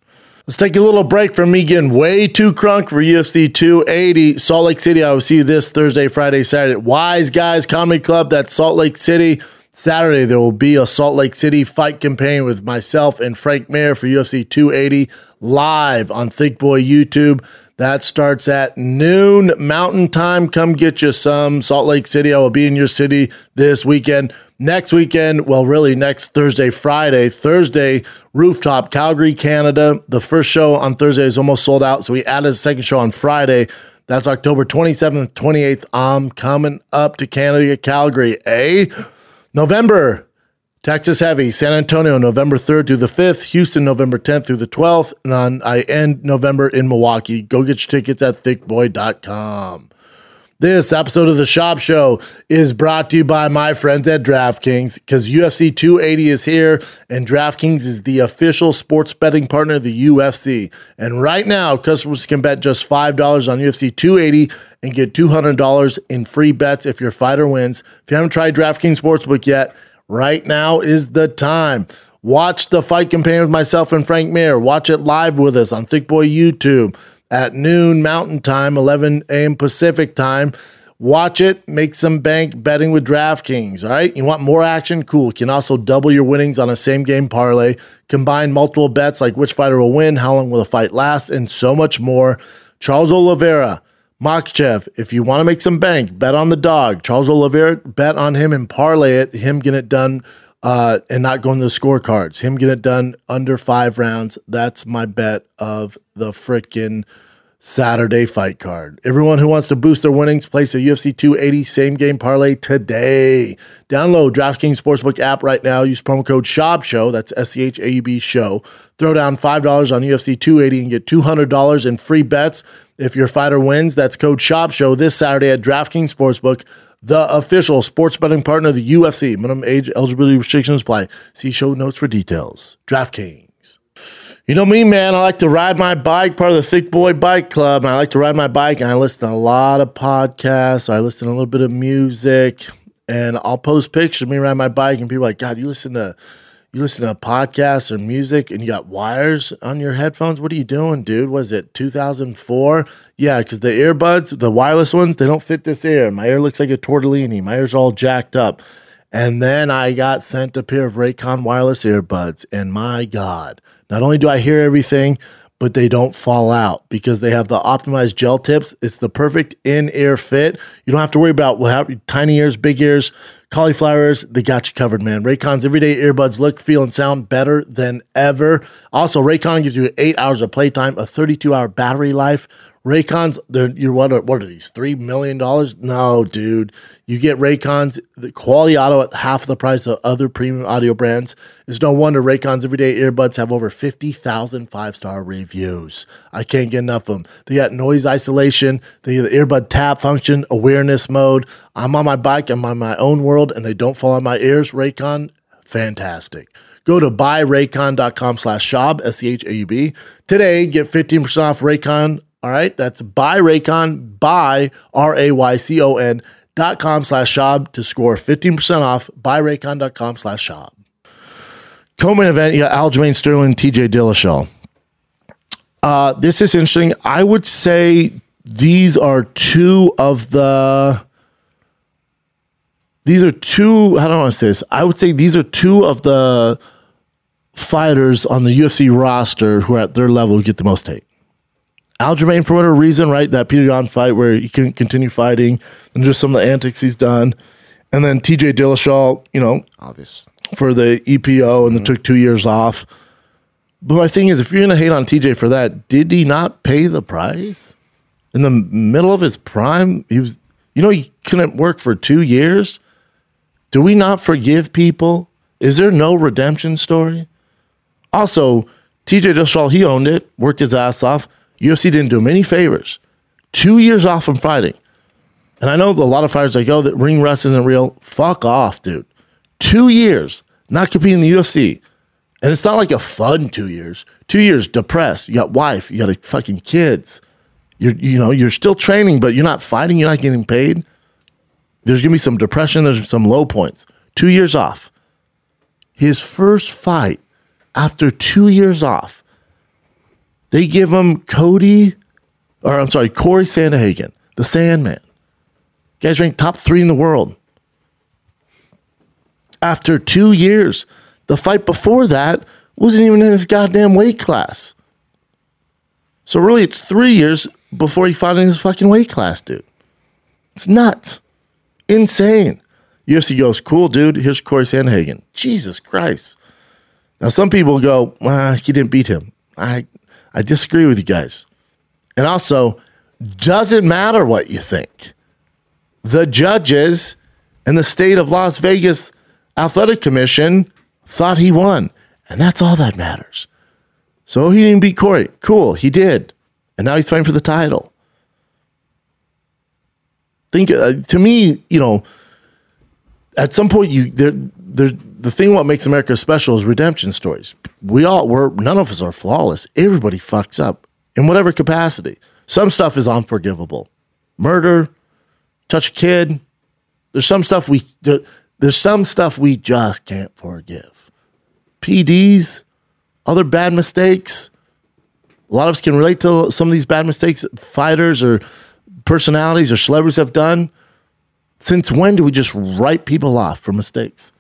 Let's take a little break from me getting way too crunk for UFC 280. Salt Lake City. I will see you this Thursday, Friday, Saturday. Wise Guys Comedy Club. That's Salt Lake City. Saturday, there will be a Salt Lake City fight companion with myself and Frank Mir for UFC 280 live on Thick Boy YouTube. That starts at noon Mountain Time. Come get you some. Salt Lake City. I will be in your city this weekend. Next weekend, well, really next Thursday, Friday. Thursday, Rooftop, Calgary, Canada. The first show on Thursday is almost sold out. So we added a second show on Friday. That's October 27th, 28th. I'm coming up to Canada, Calgary, eh? November, Texas Heavy, San Antonio, November 3rd through the 5th, Houston, November 10th through the 12th, and then I end November in Milwaukee. Go get your tickets at thickboy.com. This episode of the Schaub Show is brought to you by my friends at DraftKings because UFC 280 is here and DraftKings is the official sports betting partner of the UFC. And right now, customers can bet just $5 on UFC 280 and get $200 in free bets if your fighter wins. If you haven't tried DraftKings Sportsbook yet, Right now is the time. Watch the fight companion with myself and Frank Mir. Watch it live with us on Thick Boy YouTube at noon Mountain Time, 11 a.m. Pacific Time. Watch it, make some bank betting with DraftKings. All right. You want more action? Cool. You can also double your winnings on a same game parlay, combine multiple bets like which fighter will win, how long will the fight last, and so much more. Charles Oliveira Makhachev, if you want to make some bank, bet on the dog. Charles Oliveira, bet on him and parlay it, him getting it done uh, and not going to the scorecards. Him getting it done under five rounds. That's my bet of the freaking Saturday fight card. Everyone who wants to boost their winnings, place a UFC 280 same game parlay today. Download DraftKings Sportsbook app right now. Use promo code SCHAUB SHOW, that's S C H A U B show. Throw down $5 on UFC 280 and get $200 in free bets. If your fighter wins, that's code SCHAUB SHOW this Saturday at DraftKings Sportsbook, the official sports betting partner of the UFC. Minimum age eligibility restrictions apply. See show notes for details. DraftKings. You know me, man. I like to ride my bike, part of the Thick Boy Bike Club. I like to ride my bike and I listen to a lot of podcasts. I listen to a little bit of music and I'll post pictures of me riding my bike and people like, God, you listen to you listen to podcasts or music and you got wires on your headphones. What are you doing, dude? Was it 2004? Yeah, because the earbuds, the wireless ones, they don't fit this ear. My ear looks like a tortellini. My ear's all jacked up. And then I got sent a pair of Raycon wireless earbuds, and my God, not only do I hear everything, but they don't fall out because they have the optimized gel tips. It's the perfect in ear fit. You don't have to worry about what tiny ears, big ears, cauliflower ears. They got you covered, man. Raycon's everyday earbuds look, feel, and sound better than ever. Also, Raycon gives you eight hours of playtime, a 32 hour battery life. Raycons, they're you're what are, what are these? Three million dollars? No, dude. You get Raycons, the quality audio at half the price of other premium audio brands. It's no wonder Raycons everyday earbuds have over 50,000 five-star reviews. I can't get enough of them. They got noise isolation, they the earbud tap function, awareness mode. I'm on my bike, I'm on my own world, and they don't fall on my ears. Raycon, fantastic. Go to buyraycon.com slash schaub, S-C-H-A-U-B. Today, get 15% off Raycon all right, that's buy Raycon, buy R A Y C O N dot com slash schaub to score 15% off. Buy Raycon dot com slash schaub. Co-main event, you got Aljamain Sterling, TJ Dillashaw. Uh, this is interesting. I would say these are two of the these are two how do I want to say this? I would say these are two of the fighters on the UFC roster who are at their level who get the most hate. Aljamain, for whatever reason, right? That Peter Yan fight where he couldn't continue fighting and just some of the antics he's done. And then TJ Dillashaw, you know, Obvious. for the EPO and then mm-hmm. took two years off. But my thing is, if you're going to hate on TJ for that, did he not pay the price? In the middle of his prime, he was, you know, he couldn't work for two years. Do we not forgive people? Is there no redemption story? Also, TJ Dillashaw, he owned it, worked his ass off. UFC didn't do him any favors. Two years off from fighting. And I know a lot of fighters like, oh, that ring rust isn't real. Fuck off, dude. Two years not competing in the UFC. And it's not like a fun two years. Two years depressed. You got wife, you got a fucking kids. You're you know, you're still training, but you're not fighting, you're not getting paid. There's gonna be some depression, there's some low points. Two years off. His first fight after two years off, they give him Cody, or I'm sorry, Corey Sandhagen, the Sandman. Guy's ranked top three in the world. After two years, the fight before that wasn't even in his goddamn weight class. So really, it's three years before he fought in his fucking weight class, dude. It's nuts, insane. UFC goes, cool, dude. Here's Corey Sandhagen. Jesus Christ. Now some people go, well, he didn't beat him. I I disagree with you guys. And also, doesn't matter what you think. The judges and the state of Las Vegas Athletic Commission thought he won. And that's all that matters. So he didn't beat Corey. Cool, he did. And now he's fighting for the title. Think uh, to me, you know, at some point you there there the thing what makes America special is redemption stories. We all we're none of us are flawless. Everybody fucks up in whatever capacity. Some stuff is unforgivable. Murder, touch a kid. There's some stuff we there's some stuff we just can't forgive. PEDs, other bad mistakes. A lot of us can relate to some of these bad mistakes fighters or personalities or celebrities have done. Since when do we just write people off for mistakes?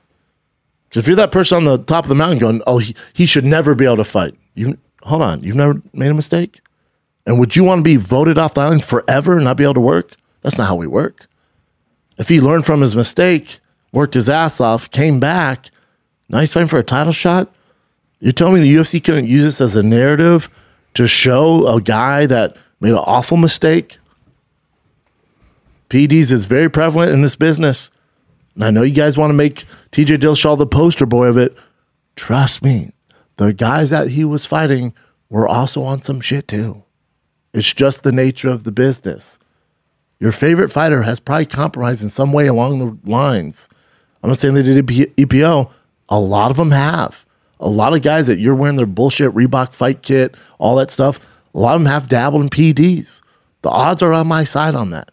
Because if you're that person on the top of the mountain going, "Oh, he, he should never be able to fight," you hold on, you've never made a mistake, and would you want to be voted off the island forever and not be able to work? That's not how we work. If he learned from his mistake, worked his ass off, came back, now he's fighting for a title shot. You're telling me the UFC couldn't use this as a narrative to show a guy that made an awful mistake? PEDs is very prevalent in this business. And I know you guys want to make TJ Dillashaw the poster boy of it. Trust me, the guys that he was fighting were also on some shit too. It's just the nature of the business. Your favorite fighter has probably compromised in some way along the lines. I'm not saying they did EPO. A lot of them have. A lot of guys that you're wearing their bullshit Reebok fight kit, all that stuff, a lot of them have dabbled in PEDs. The odds are on my side on that.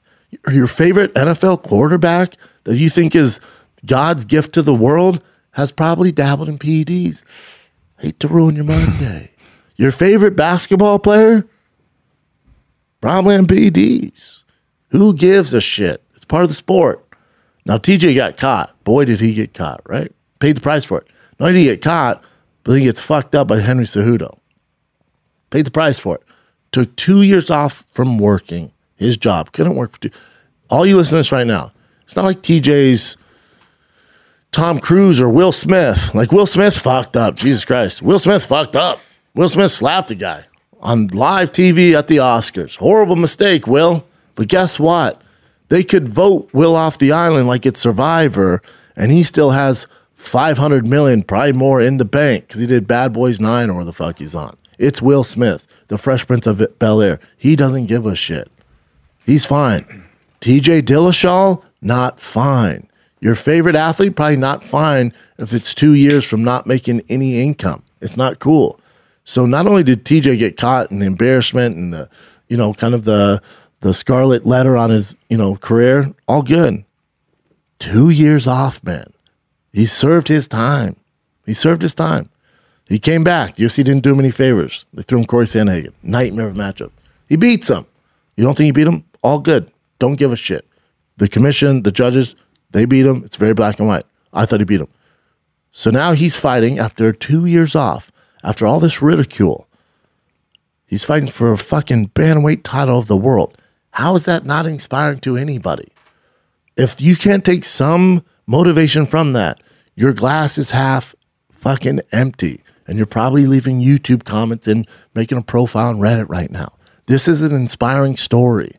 Your favorite NFL quarterback that you think is God's gift to the world has probably dabbled in PEDs. Hate to ruin your Monday. your favorite basketball player? Probably on PEDs. Who gives a shit? It's part of the sport. Now, TJ got caught. Boy, did he get caught, right? Paid the price for it. Not only did he get caught, but he gets fucked up by Henry Cejudo. Paid the price for it. Took two years off from working his job. Couldn't work for two. All you listen to this right now. It's not like TJ's Tom Cruise or Will Smith. Like Will Smith fucked up. Jesus Christ. Will Smith fucked up. Will Smith slapped a guy on live TV at the Oscars. Horrible mistake, Will. But guess what? They could vote Will off the island like it's Survivor, and he still has 500 million, probably more in the bank because he did Bad Boys 9 or the fuck he's on. It's Will Smith, the Fresh Prince of Bel Air. He doesn't give a shit. He's fine. TJ Dillashaw, not fine. Your favorite athlete, probably not fine if it's two years from not making any income. It's not cool. So not only did TJ get caught in the embarrassment and the, you know, kind of the the scarlet letter on his, you know, career, all good. Two years off, man. He served his time. He served his time. He came back. UFC didn't do him any favors. They threw him Corey Sandhagen. Nightmare of matchup. He beats him. You don't think he beat him? All good. Don't give a shit. The commission, the judges, they beat him. It's very black and white. I thought he beat him. So now he's fighting after two years off, after all this ridicule. He's fighting for a fucking bantamweight title of the world. How is that not inspiring to anybody? If you can't take some motivation from that, your glass is half fucking empty. And you're probably leaving YouTube comments and making a profile on Reddit right now. This is an inspiring story.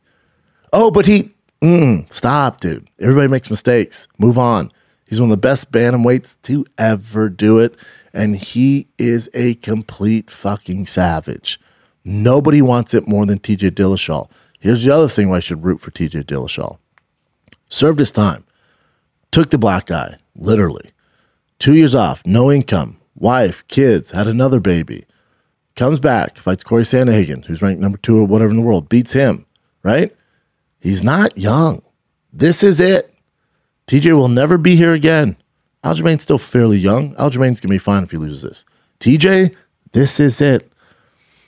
Oh, but he, mm, stop, dude. Everybody makes mistakes. Move on. He's one of the best bantamweights to ever do it. And he is a complete fucking savage. Nobody wants it more than TJ Dillashaw. Here's the other thing why I should root for TJ Dillashaw. Served his time. Took the black guy, literally. Two years off, no income, wife, kids, had another baby. Comes back, fights Corey Sandhagen, who's ranked number two or whatever in the world, beats him, right? He's not young. This is it. TJ will never be here again. Aljamain's still fairly young. Aljamain's to be fine if he loses this. TJ, this is it.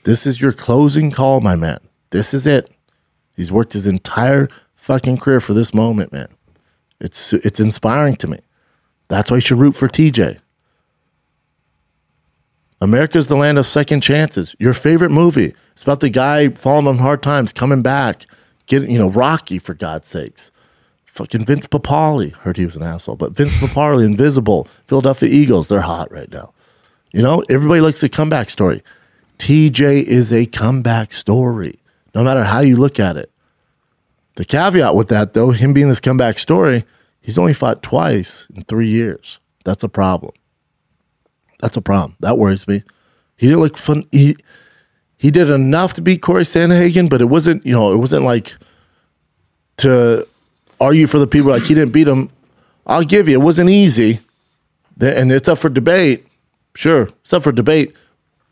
This is your closing call, my man. This is it. He's worked his entire fucking career for this moment, man. It's it's inspiring to me. That's why you should root for TJ. America's the land of second chances. Your favorite movie. It's about the guy falling on hard times, coming back, getting, you know, Rocky, for God's sakes. Fucking Vince Papale. Heard he was an asshole, but Vince Papale, Invincible, Philadelphia Eagles, they're hot right now. You know, everybody likes a comeback story. TJ is a comeback story, no matter how you look at it. The caveat with that, though, him being this comeback story, he's only fought twice in three years. That's a problem. That's a problem. That worries me. He didn't look fun. He he did enough to beat Corey Sandhagen, but it wasn't, you know, it wasn't like to argue for the people like he didn't beat him. I'll give you, it wasn't easy. And it's up for debate. Sure, it's up for debate.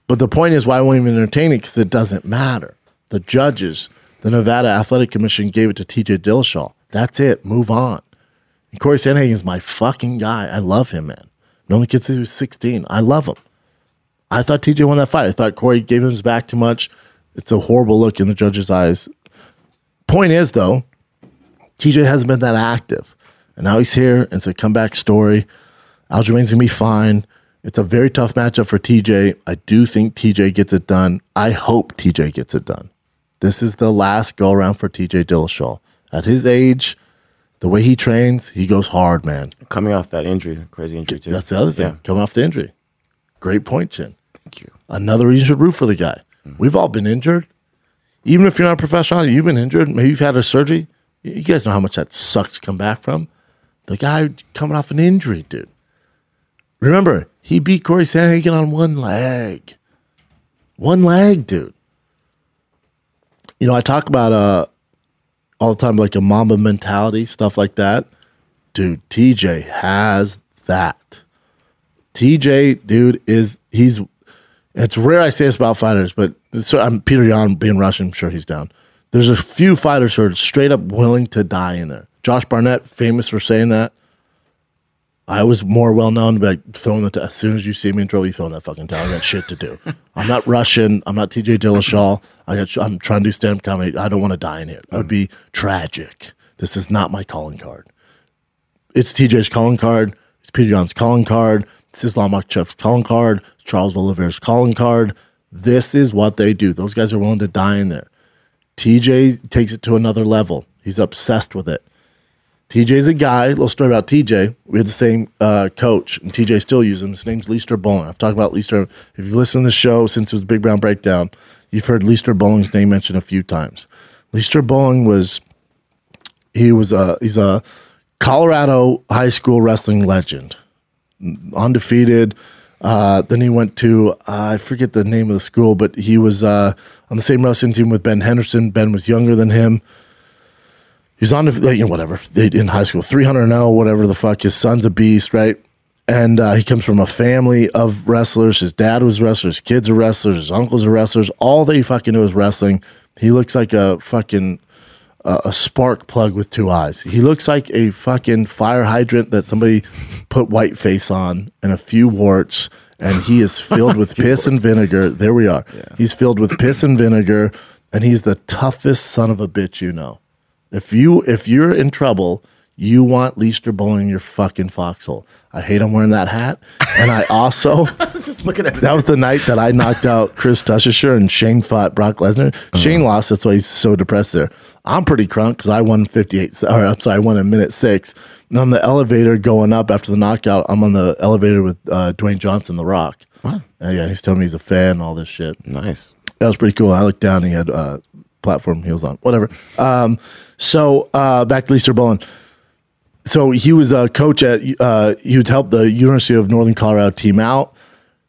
But the point is why I won't even entertain it because it doesn't matter. The judges, the Nevada Athletic Commission gave it to TJ Dillashaw. That's it. Move on. And Corey Sandhagen is my fucking guy. I love him, man. No one gets was 16. I love him. I thought TJ won that fight. I thought Corey gave him his back too much. It's a horrible look in the judge's eyes. Point is, though, TJ hasn't been that active. And now he's here. And it's a comeback story. Aljamain's going to be fine. It's a very tough matchup for TJ. I do think TJ gets it done. I hope TJ gets it done. This is the last go around for TJ Dillashaw. At his age, the way he trains, he goes hard, man. Coming off that injury, crazy injury too. That's the other thing. Yeah. Coming off the injury. Great point, Chin. Thank you. Another reason to root for the guy. Mm-hmm. We've all been injured. Even if you're not a professional, you've been injured. Maybe you've had a surgery. You guys know how much that sucks to come back from. The guy coming off an injury, dude. Remember, he beat Corey Sandhagen on one leg. One leg, dude. You know, I talk about uh all the time like a Mamba mentality, stuff like that. Dude, TJ has that. TJ, dude, is he's it's rare I say this about fighters, but so I'm Peter Yan being Russian, I'm sure he's down. There's a few fighters who are straight up willing to die in there. Josh Barnett, famous for saying that. I was more well known by throwing the t- as soon as you see me in trouble, you throwing that fucking towel. I got shit to do. I'm not Russian. I'm not TJ Dillashaw. I got. I'm trying to do stand up comedy. I don't want to die in here. That would be tragic. This is not my calling card. It's TJ's calling card. It's Peter Yan's calling card. It's Islam Makhachev's calling card. Charles Oliveira's calling card. This is what they do. Those guys are willing to die in there. TJ takes it to another level. He's obsessed with it. TJ's a guy. Little story about TJ. We had the same uh, coach, and TJ still uses him. His name's Leister Bowling. I've talked about Leister. If you listen to the show since it was Big Brown Breakdown, you've heard Leister Bowling's name mentioned a few times. Leister Bowling was he was a he's a Colorado high school wrestling legend, undefeated. Uh, then he went to uh, I forget the name of the school, but he was uh, on the same wrestling team with Ben Henderson. Ben was younger than him. He's on you know whatever in high school, three hundred now, whatever the fuck. His son's a beast, right? And uh, he comes from a family of wrestlers. His dad was wrestlers, his kids are wrestlers, his uncles are wrestlers. All they fucking know is wrestling. He looks like a fucking a, a spark plug with two eyes. He looks like a fucking fire hydrant that somebody put white face on and a few warts, and he is filled with piss and vinegar. There we are. He's filled with piss and vinegar, and he's the toughest son of a bitch you know. If you if you're in trouble, you want Leister Bowling in your fucking foxhole. I hate him wearing that hat, and I also Just looking at that was the night that I knocked out Chris Tuchscherer and Shane fought Brock Lesnar. Shane lost. That's why he's so depressed there. I'm pretty crunk because I won 58. Or I'm sorry, I won in minute six. And on the elevator going up after the knockout, I'm on the elevator with uh, Dwayne Johnson, The Rock. Wow. Uh, yeah, he's telling me he's a fan and all this shit. Nice. That was pretty cool. I looked down. He had uh, platform heels on. Whatever. Um, so uh, back to Leister Bowling. So he was a coach at. Uh, he would help the University of Northern Colorado team out.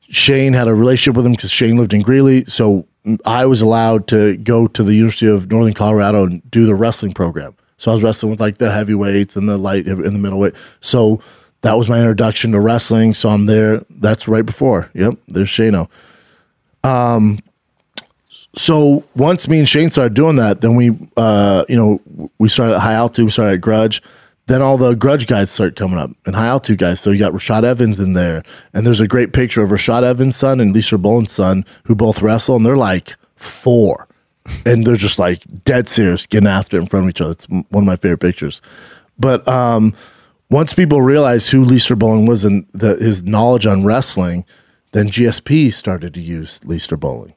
Shane had a relationship with him because Shane lived in Greeley. So I was allowed to go to the University of Northern Colorado and do the wrestling program. So I was wrestling with like the heavyweights and the light and the middleweight. So that was my introduction to wrestling. So I'm there. That's right before. Yep, there's Shano. Um, so once me and Shane started doing that, then we, uh, you know, we started at high altitude, we started at Grudge. Then all the Grudge guys start coming up and high altitude guys. So you got Rashad Evans in there, and there's a great picture of Rashad Evans' son and Leister Bowling's son who both wrestle, and they're like four, and they're just like dead serious, getting after it in front of each other. It's one of my favorite pictures. But um, once people realized who Leister Bowling was and the, his knowledge on wrestling, then GSP started to use Leister Bowling.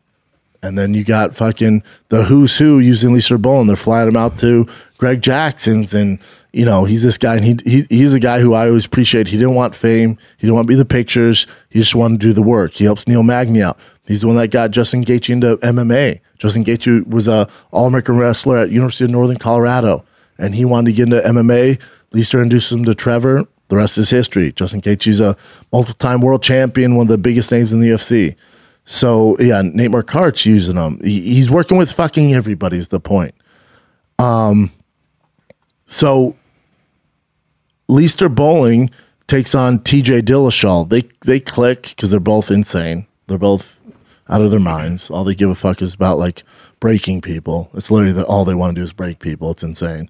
And then you got fucking the who's who using Leister Bowling. They're flying him out to Greg Jackson's, and you know he's this guy, and he, he he's a guy who I always appreciate. He didn't want fame, he didn't want to be the pictures. He just wanted to do the work. He helps Neil Magny out. He's the one that got Justin Gaethje into MMA. Justin Gaethje was a All American wrestler at University of Northern Colorado, and he wanted to get into MMA. Leister introduced him to Trevor. The rest is history. Justin Gaethje's a multiple-time world champion, one of the biggest names in the UFC. So yeah, Nate Marquardt's using him. He, he's working with fucking everybody. Is the point? Um. So, Leister Bowling takes on T.J. Dillashaw. They they click because they're both insane. They're both out of their minds. All they give a fuck is about like breaking people. It's literally the, all they want to do is break people. It's insane,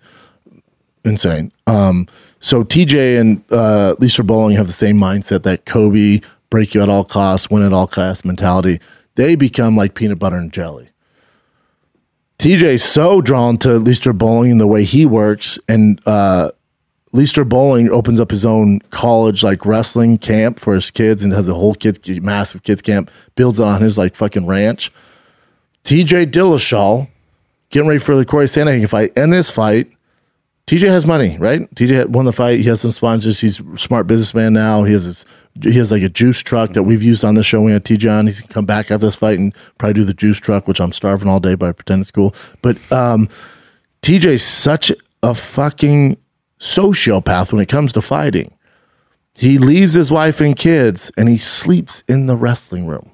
insane. Um. So TJ and uh, Leister Bowling have the same mindset that Kobe break you at all costs, win at all costs mentality. They become like peanut butter and jelly. TJ's so drawn to Leister Bowling and the way he works, and uh, Leister Bowling opens up his own college like wrestling camp for his kids and has a whole kids massive kids camp. Builds it on his like fucking ranch. TJ Dillashaw getting ready for the Corey Sandhagen fight. And this fight, TJ has money, right? TJ won the fight. He has some sponsors. He's a smart businessman now. He has his, he has like a juice truck that we've used on the show. We had TJ on. He's gonna come back after this fight and probably do the juice truck, which I'm starving all day, but I pretend it's cool. But um, TJ's such a fucking sociopath when it comes to fighting. He leaves his wife and kids and he sleeps in the wrestling room.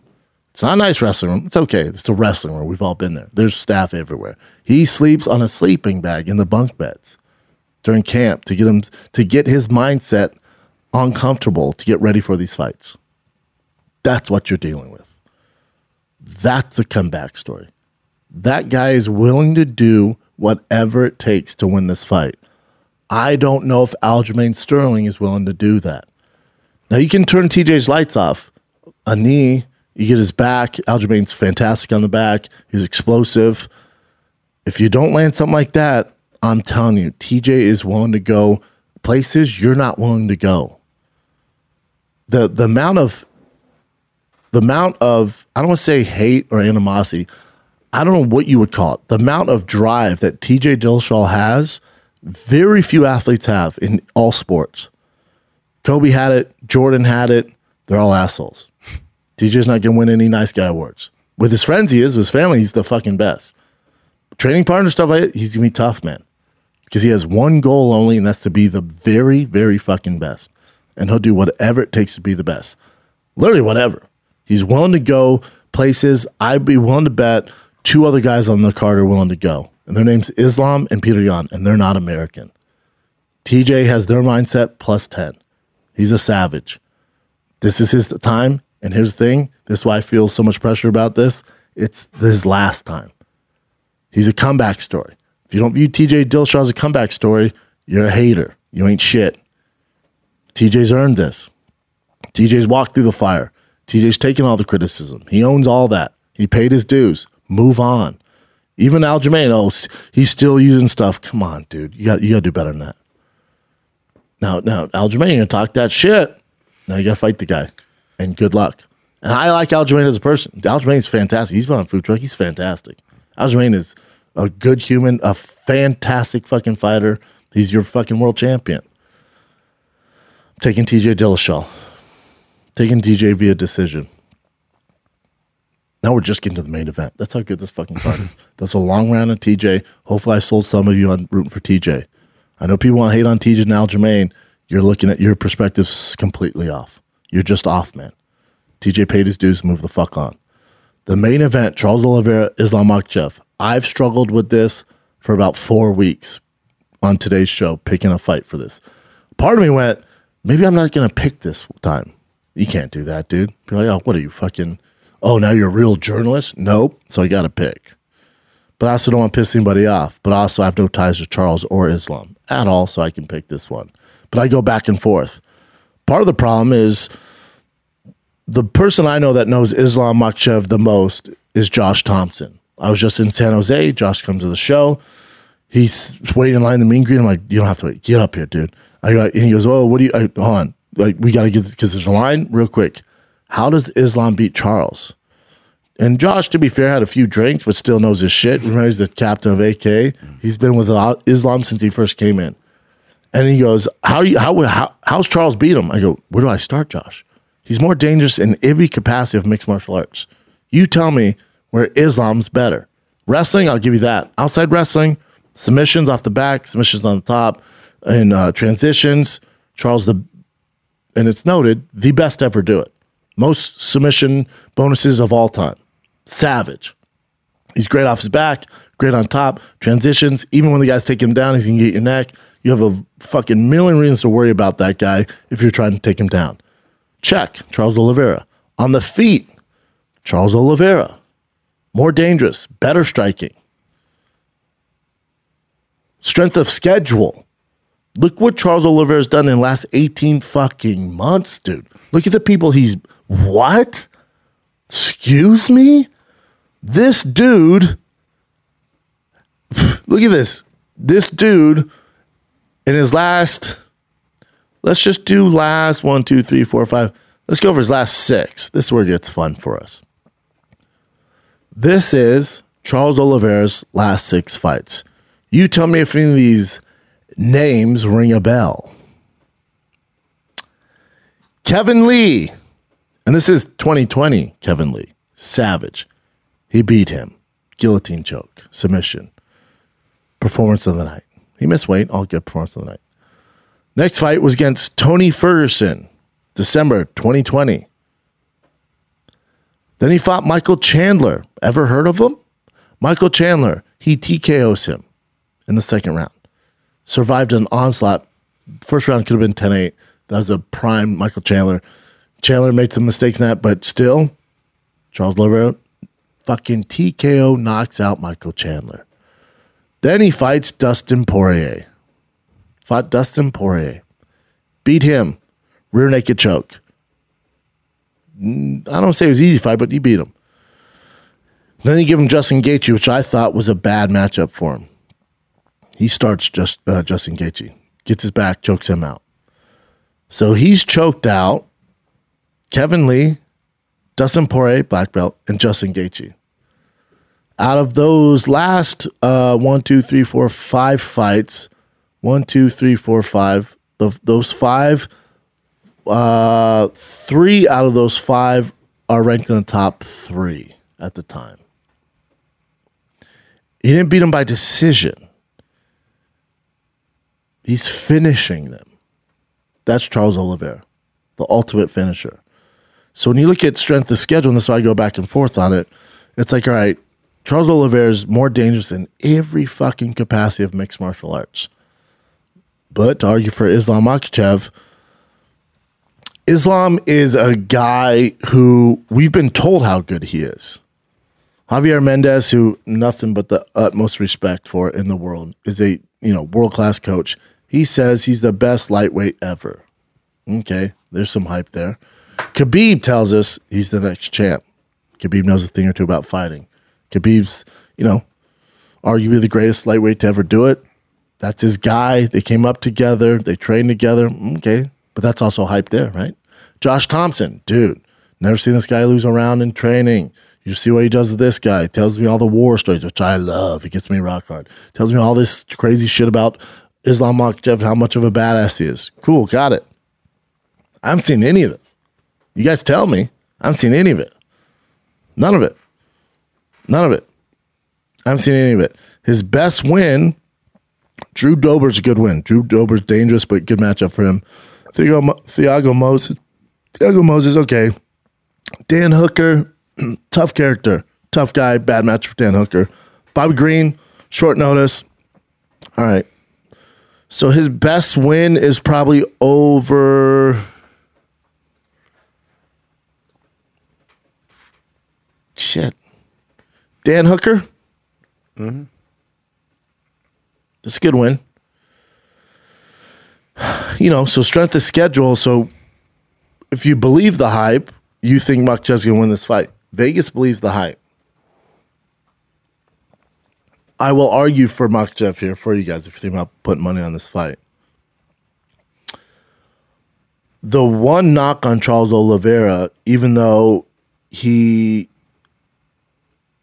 It's not a nice wrestling room. It's okay. It's a wrestling room. We've all been there. There's staff everywhere. He sleeps on a sleeping bag in the bunk beds during camp to get him to get his mindset uncomfortable to get ready for these fights. That's what you're dealing with. That's a comeback story. That guy is willing to do whatever it takes to win this fight. I don't know if Aljamain Sterling is willing to do that. Now you can turn TJ's lights off. A knee, you get his back. Aljamain's fantastic on the back. He's explosive. If you don't land something like that, I'm telling you, TJ is willing to go places you're not willing to go. The the amount of the amount of I don't want to say hate or animosity. I don't know what you would call it. The amount of drive that TJ Dillashaw has, very few athletes have in all sports. Kobe had it, Jordan had it. They're all assholes. TJ's not gonna win any nice guy awards. With his friends, he is. With his family, he's the fucking best. Training partner stuff like that, he's gonna be tough, man. Because he has one goal only, and that's to be the very, very fucking best. And he'll do whatever it takes to be the best. Literally whatever. He's willing to go places. I'd be willing to bet two other guys on the card are willing to go. And their name's Islam and Peter Yan, and they're not American. TJ has their mindset plus 10. He's a savage. This is his time. And here's the thing this is why I feel so much pressure about this. It's his last time. He's a comeback story. If you don't view TJ Dillashaw as a comeback story, you're a hater. You ain't shit. TJ's earned this. TJ's walked through the fire. TJ's taken all the criticism. He owns all that. He paid his dues. Move on. Even Aljamain, oh, he's still using stuff. Come on, dude. You got you got to do better than that. Now, now, Aljamain, you're gonna talk that shit. Now you got to fight the guy, and good luck. And I like Al Aljamain as a person. Al Aljamain's fantastic. He's been on Food Truck. He's fantastic. Aljamain is a good human, a fantastic fucking fighter. He's your fucking world champion. I'm taking TJ Dillashaw. Taking TJ via decision. Now we're just getting to the main event. That's how good this fucking card is. That's a long round of TJ. Hopefully, I sold some of you on rooting for TJ. I know people want to hate on TJ and Aljamain. You're looking at your perspectives completely off. You're just off, man. TJ paid his dues. Move the fuck on. The main event: Charles Oliveira, Islam Makhachev. I've struggled with this for about four weeks on today's show, picking a fight for this. Part of me went, maybe I'm not going to pick this time. You can't do that, dude. Be like, oh, what are you fucking? Oh, now you're a real journalist? Nope. So I got to pick. But I also don't want to piss anybody off. But also, I have no ties to Charles or Islam at all, so I can pick this one. But I go back and forth. Part of the problem is the person I know that knows Islam Makhachev the most is Josh Thompson. I was just in San Jose. Josh comes to the show. He's waiting in line in the mean green. I'm like, you don't have to wait. Get up here, dude. I go, and he goes, oh, what do you? I, hold on, like we got to get because there's a line real quick. How does Islam beat Charles? And Josh, to be fair, had a few drinks, but still knows his shit. Remember, he's the captain of AK. He's been with Islam since he first came in. And he goes, "How you how how how's Charles beat him?" I go, "Where do I start, Josh? He's more dangerous in every capacity of mixed martial arts. You tell me where Islam's better. Wrestling, I'll give you that. Outside wrestling, submissions off the back, submissions on the top, and uh, transitions. Charles the, and it's noted the best ever do it. Most submission bonuses of all time. Savage. He's great off his back, great on top. Transitions, even when the guy's taking him down, he's gonna get your neck. You have a fucking million reasons to worry about that guy if you're trying to take him down. Check, Charles Oliveira. On the feet, Charles Oliveira. More dangerous, better striking. Strength of schedule. Look what Charles Oliveira's done in the last 18 fucking months, dude. Look at the people he's. What? Excuse me? This dude. Look at this. This dude in his last. Let's just do last one, two, three, four, five. Let's go over his last six. This is where it gets fun for us. This is Charles Oliveira's last six fights. You tell me if any of these names ring a bell. Kevin Lee, and this is 2020 Kevin Lee, savage. He beat him. Guillotine choke, submission. Performance of the night. He missed weight, all good performance of the night. Next fight was against Tony Ferguson, December 2020. Then he fought Michael Chandler. Ever heard of him? Michael Chandler, he TKOs him in the second round. Survived an onslaught. First round could have been 10 8. That was a prime Michael Chandler. Chandler made some mistakes in that, but still, Charles Oliveira fucking TKO knocks out Michael Chandler. Then he fights Dustin Poirier. Fought Dustin Poirier. Beat him. Rear naked choke. Mm, I don't say it was easy fight, but he beat him. Then he gave him Justin Gaethje, which I thought was a bad matchup for him. He starts just uh, Justin Gaethje, gets his back, chokes him out. So he's choked out. Kevin Lee, Dustin Poirier, black belt, and Justin Gaethje. Out of those last uh, one, two, three, four, five fights, one, two, three, four, five. Of those five, uh, three out of those five are ranked in the top three at the time. He didn't beat them by decision. He's finishing them. That's Charles Oliveira, the ultimate finisher. So when you look at strength of schedule, and that's why I go back and forth on it, it's like, all right, Charles Oliveira is more dangerous in every fucking capacity of mixed martial arts. But to argue for Islam Makhachev, Islam is a guy who we've been told how good he is. Javier Mendez, who nothing but the utmost respect for in the world, is a you know world class coach. He says he's the best lightweight ever. Okay, there's some hype there. Khabib tells us he's the next champ. Khabib knows a thing or two about fighting. Khabib's, you know, arguably the greatest lightweight to ever do it. That's his guy. They came up together. They trained together. Okay, but that's also hype there, right? Josh Thompson, dude, never seen this guy lose a round in training. You see what he does to this guy. Tells me all the war stories, which I love. He gets me rock hard. Tells me all this crazy shit about Islam Makhachev and how much of a badass he is. Cool, got it. I haven't seen any of this. You guys tell me. I haven't seen any of it. None of it. None of it. I haven't seen any of it. His best win, Drew Dober's a good win. Drew Dober's dangerous, but good matchup for him. Thiago, Thiago Moses. Thiago Moses, okay. Dan Hooker, tough character, tough guy, bad match for Dan Hooker. Bobby Green, short notice. All right. So his best win is probably over. Shit. Dan Hooker? Mm-hmm. That's a good win. You know, so strength of schedule. So if you believe the hype, you think Makhachev's going to win this fight. Vegas believes the hype. I will argue for Makhachev here for you guys if you think about putting money on this fight. The one knock on Charles Oliveira, even though he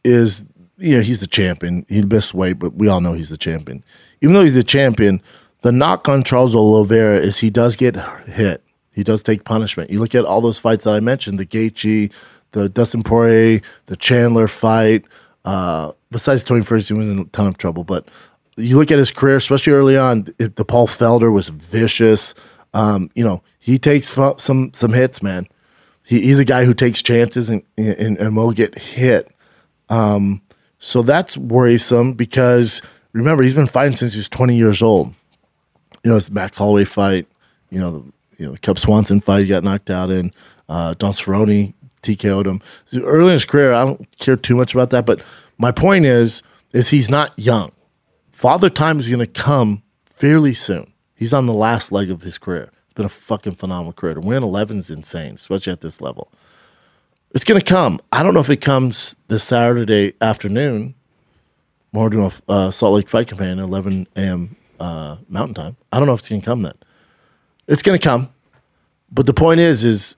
is, you know, he's the champion, he's the best weight, but we all know he's the champion. Even though he's the champion, the knock on Charles Oliveira is he does get hit. He does take punishment. You look at all those fights that I mentioned, the Gaethje, the Dustin Poirier, the Chandler fight, uh, besides Tony he was in a ton of trouble. But you look at his career, especially early on, it, the Paul Felder was vicious. Um, you know, he takes some some hits, man. He, he's a guy who takes chances and and, and will get hit. Um, so that's worrisome because remember he's been fighting since he was 20 years old. You know, his Max Holloway fight. You know, the you know Cub Swanson fight he got knocked out in. Uh, Don Cerrone TKO'd him early in his career. I don't care too much about that, but my point is, is he's not young. Father Time is going to come fairly soon. He's on the last leg of his career. It's been a fucking phenomenal career. To win 11 is insane, especially at this level. It's going to come. I don't know if it comes this Saturday afternoon. More doing a uh, Salt Lake Fight Companion, 11 a.m. Uh, Mountain Time. I don't know if it's going to come then. It's going to come. But the point is, is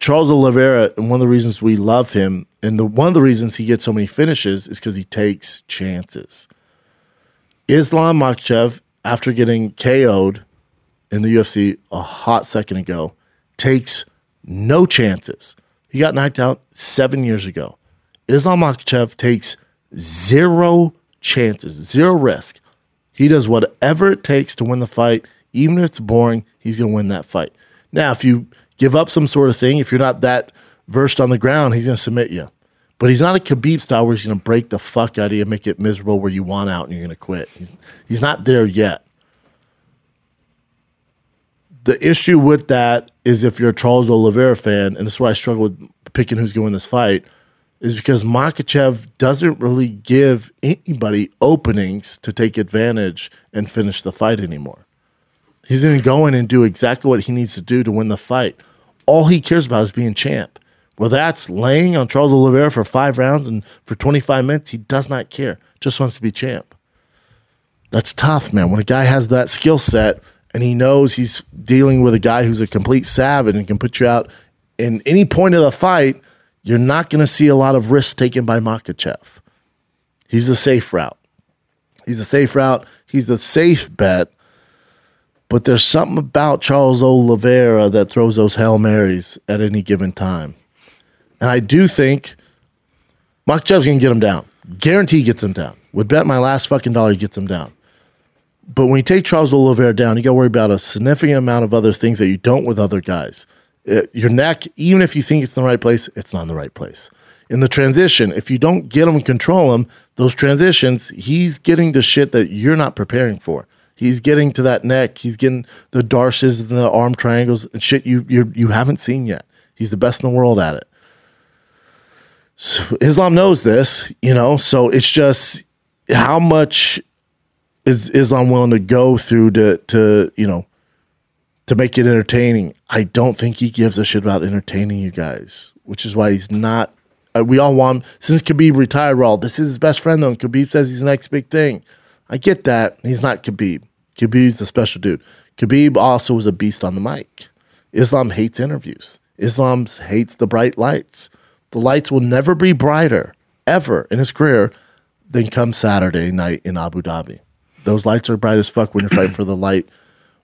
Charles Oliveira, and one of the reasons we love him, and the one of the reasons he gets so many finishes is because he takes chances. Islam Makhachev, after getting KO'd in the UFC a hot second ago, takes no chances. He got knocked out seven years ago. Islam Makhachev takes zero chances, zero risk. He does whatever it takes to win the fight, even if it's boring. He's going to win that fight. Now, if you give up some sort of thing. If you're not that versed on the ground, he's going to submit you. But he's not a Khabib style where he's going to break the fuck out of you, make it miserable where you want out and you're going to quit. He's, he's not there yet. The issue with that is if you're a Charles Oliveira fan, and this is why I struggle with picking who's going this fight, is because Makhachev doesn't really give anybody openings to take advantage and finish the fight anymore. He's going to go in and do exactly what he needs to do to win the fight all he cares about is being champ. Well, that's laying on Charles Oliveira for five rounds and for 25 minutes. He does not care. Just wants to be champ. That's tough, man. When a guy has that skill set and he knows he's dealing with a guy who's a complete savage and can put you out in any point of the fight, you're not going to see a lot of risks taken by Makhachev. He's the safe route. He's a safe route. He's the safe bet but there's something about Charles Oliveira that throws those Hail Marys at any given time. And I do think Makhachev's going to get him down. Guarantee gets him down. Would bet my last fucking dollar he gets him down. But when you take Charles Oliveira down, you got to worry about a significant amount of other things that you don't with other guys. It, uh, your neck, even if you think it's in the right place, it's not in the right place. In the transition, if you don't get him and control him, those transitions, he's getting the shit that you're not preparing for. He's getting to that neck. He's getting the D'Arces and the arm triangles and shit you you you haven't seen yet. He's the best in the world at it. So Islam knows this, you know. So it's just how much is Islam willing to go through to to you know to make it entertaining. I don't think he gives a shit about entertaining you guys, which is why he's not. Uh, we all want him since Khabib retired. We're all this is his best friend though. And Khabib says he's the next big thing. I get that. He's not Khabib. Khabib's a special dude. Khabib also was a beast on the mic. Islam hates interviews. Islam hates the bright lights. The lights will never be brighter ever in his career than come Saturday night in Abu Dhabi. Those lights are bright as fuck when you're fighting for the light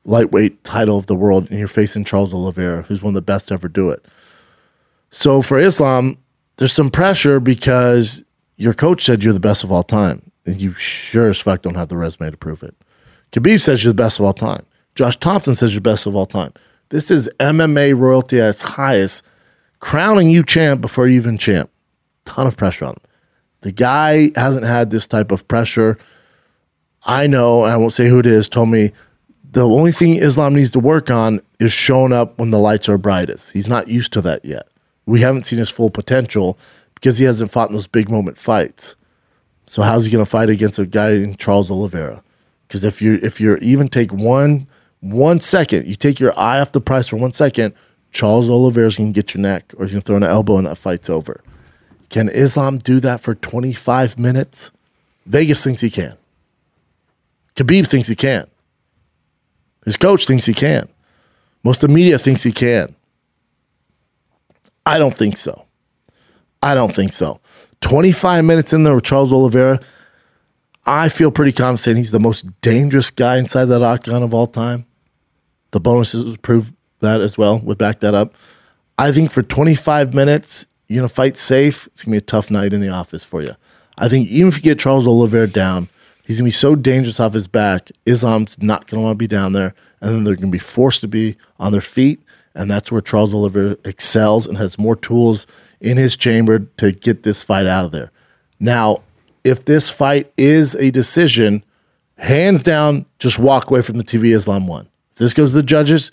lightweight title of the world and you're facing Charles Oliveira, who's one of the best to ever do it. So for Islam, there's some pressure because your coach said you're the best of all time, and you sure as fuck don't have the resume to prove it. Khabib says you're the best of all time. Josh Thompson says you're the best of all time. This is MMA royalty at its highest, crowning you champ before you even champ. Ton of pressure on him. The guy hasn't had this type of pressure. I know, I won't say who it is, told me the only thing Islam needs to work on is showing up when the lights are brightest. He's not used to that yet. We haven't seen his full potential because he hasn't fought in those big moment fights. So how's he going to fight against a guy in Charles Oliveira? Because if you if you're even take one one second, you take your eye off the price for one second, Charles Oliveira's going to get your neck, or he's going to throw an elbow and that fight's over. Can Islam do that for 25 minutes? Vegas thinks he can. Khabib thinks he can. His coach thinks he can. Most of the media thinks he can. I don't think so. I don't think so. 25 minutes in there with Charles Oliveira, I feel pretty confident he's the most dangerous guy inside that octagon of all time. The bonuses prove that as well, would back that up. I think for 25 minutes, you're going to fight safe. It's going to be a tough night in the office for you. I think even if you get Charles Oliveira down, He's gonna be so dangerous off his back. Islam's not gonna want to be down there, and then they're gonna be forced to be on their feet, and that's where Charles Oliveira excels and has more tools in his chamber to get this fight out of there. Now, if this fight is a decision, hands down, just walk away from the TV. Islam won. If this goes to the judges.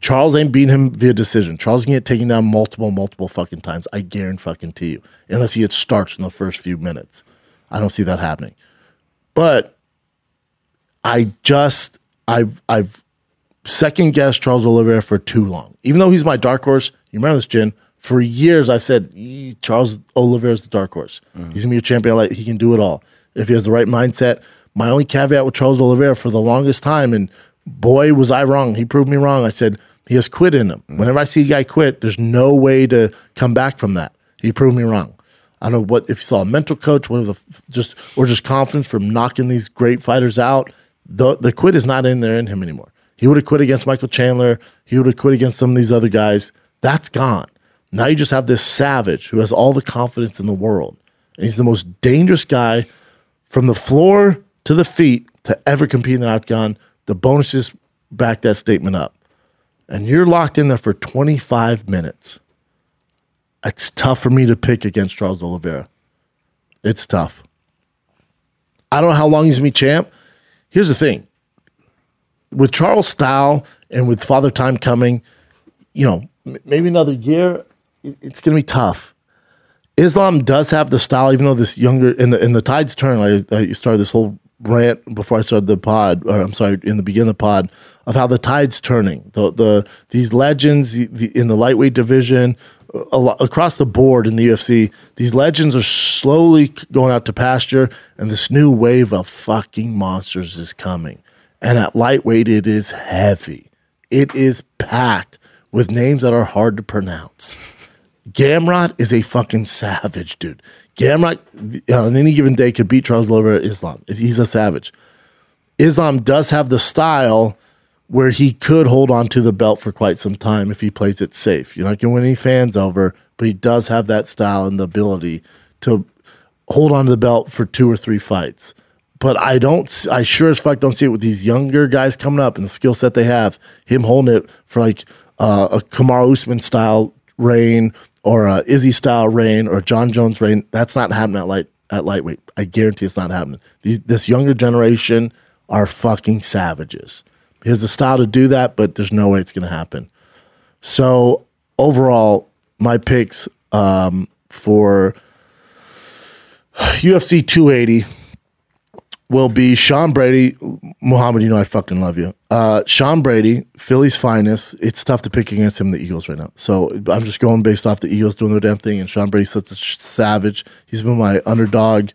Charles ain't beating him via decision. Charles can get taken down multiple, multiple fucking times. I guarantee fucking to you. Unless he gets starched in the first few minutes. I don't see that happening. But I just I've I've second guessed Charles Oliveira for too long. Even though he's my dark horse, you remember this, Jin? For years I've said Charles Oliveira is the dark horse. Mm-hmm. He's gonna be a champion. Like he can do it all if he has the right mindset. My only caveat with Charles Oliveira for the longest time, and boy was I wrong. He proved me wrong. I said he has quit in him. Mm-hmm. Whenever I see a guy quit, there's no way to come back from that. He proved me wrong. I don't know what if you saw a mental coach, one of the just or just confidence from knocking these great fighters out. The the quit is not in there in him anymore. He would have quit against Michael Chandler. He would have quit against some of these other guys. That's gone. Now you just have this savage who has all the confidence in the world. And he's the most dangerous guy from the floor to the feet to ever compete in the octagon. The bonuses back that statement up. And you're locked in there for 25 minutes. It's tough for me to pick against Charles Oliveira. It's tough. I don't know how long he's gonna be champ. Here's the thing: with Charles style and with Father Time coming, you know, maybe another year, it's gonna be tough. Islam does have the style, even though this younger in the in the tides turn. I, I started this whole rant before I started the pod, or I'm sorry, in the beginning of the pod, of how the tide's turning. The the these legends the, the, in the lightweight division, lot, across the board in the UFC, these legends are slowly going out to pasture, and this new wave of fucking monsters is coming. And at lightweight, it is heavy. It is packed with names that are hard to pronounce. Gamrot is a fucking savage, dude. Gamrot on any given day could beat Charles Oliveira Islam. He's a savage. Islam does have the style where he could hold on to the belt for quite some time if he plays it safe. You're not going to win any fans over, but he does have that style and the ability to hold on to the belt for two or three fights. But I don't, I sure as fuck don't see it with these younger guys coming up and the skill set they have. Him holding it for like uh, a Kamaru Usman style reign or a Izzy style reign or Jon Jones reign. That's not happening at light at lightweight. I guarantee it's not happening. These, this younger generation are fucking savages. He has the style to do that, but there's no way it's going to happen. So overall, my picks um, for UFC 280 will be Sean Brady. Muhammad, you know I fucking love you. Uh, Sean Brady, Philly's finest. It's tough to pick against him, the Eagles, right now. So I'm just going based off the Eagles doing their damn thing. And Sean Brady's such a savage. He's been my underdog,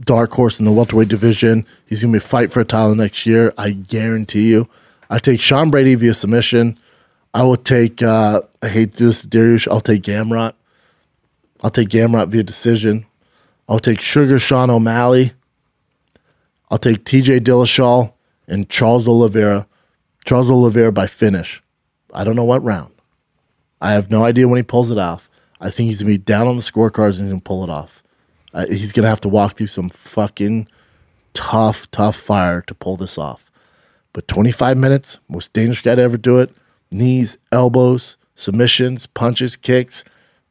dark horse in the welterweight division. He's going to be fight for a title next year. I guarantee you. I take Sean Brady via submission. I will take, uh, I hate to do this to Dariush. I'll take Gamrot. I'll take Gamrot via decision. I'll take Sugar Sean O'Malley. I'll take TJ Dillashaw and Charles Oliveira. Charles Oliveira by finish. I don't know what round. I have no idea when he pulls it off. I think he's gonna be down on the scorecards and he's gonna pull it off. Uh, he's gonna have to walk through some fucking tough, tough fire to pull this off. But 25 minutes, most dangerous guy to ever do it. Knees, elbows, submissions, punches, kicks.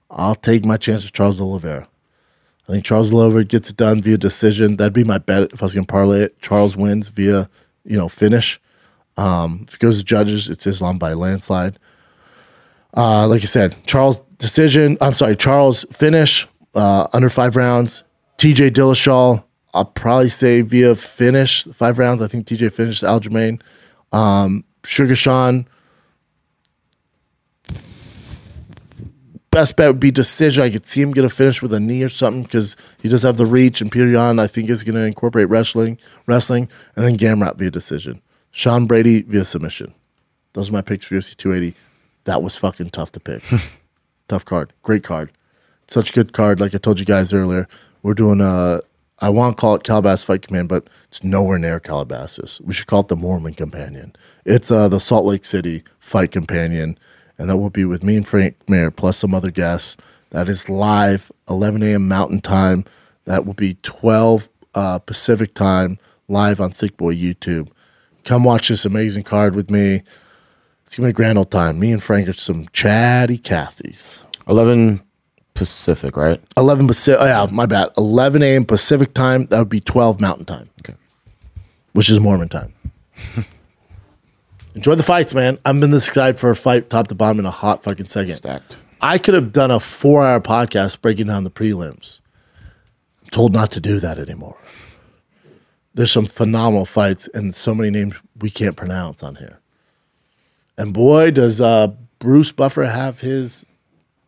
I'll take my chance with Charles Oliveira. I think Charles Oliveira gets it done via decision. That'd be my bet if I was going to parlay it. Charles wins via, you know, finish. Um, if it goes to judges, it's Islam by landslide. Uh, like I said, Charles decision. I'm sorry, Charles finish uh, under five rounds. TJ Dillashaw, I'll probably say via finish five rounds. I think TJ finished Aljamain. Um, Sugar Sean, best bet would be decision. I could see him get a finish with a knee or something because he does have the reach. And Petr Yan, I think, is going to incorporate wrestling, wrestling, and then Gamrot via decision. Sean Brady via submission. Those are my picks for UFC 280. That was fucking tough to pick. tough card. Great card. Such a good card. Like I told you guys earlier, we're doing a. I want to call it Calabasas Fight Command, but it's nowhere near Calabasas. We should call it the Mormon Companion. It's uh, the Salt Lake City Fight Companion and that will be with me and Frank Mir plus some other guests. That is live, 11 a.m. Mountain Time. That will be 12 uh, Pacific Time, live on Thick Boy YouTube. Come watch this amazing card with me. It's gonna be a grand old time. Me and Frank are some chatty Cathys. 11 Pacific, right? 11 Pacific. Oh, yeah, my bad. 11 a.m. Pacific Time. That would be 12 Mountain Time. Okay. Which is Mormon time. Enjoy the fights, man. I'm been this excited for a fight top to bottom in a hot fucking second. Stacked. I could have done a four hour podcast breaking down the prelims. I'm told not to do that anymore. There's some phenomenal fights and so many names we can't pronounce on here. And boy, does uh, Bruce Buffer have his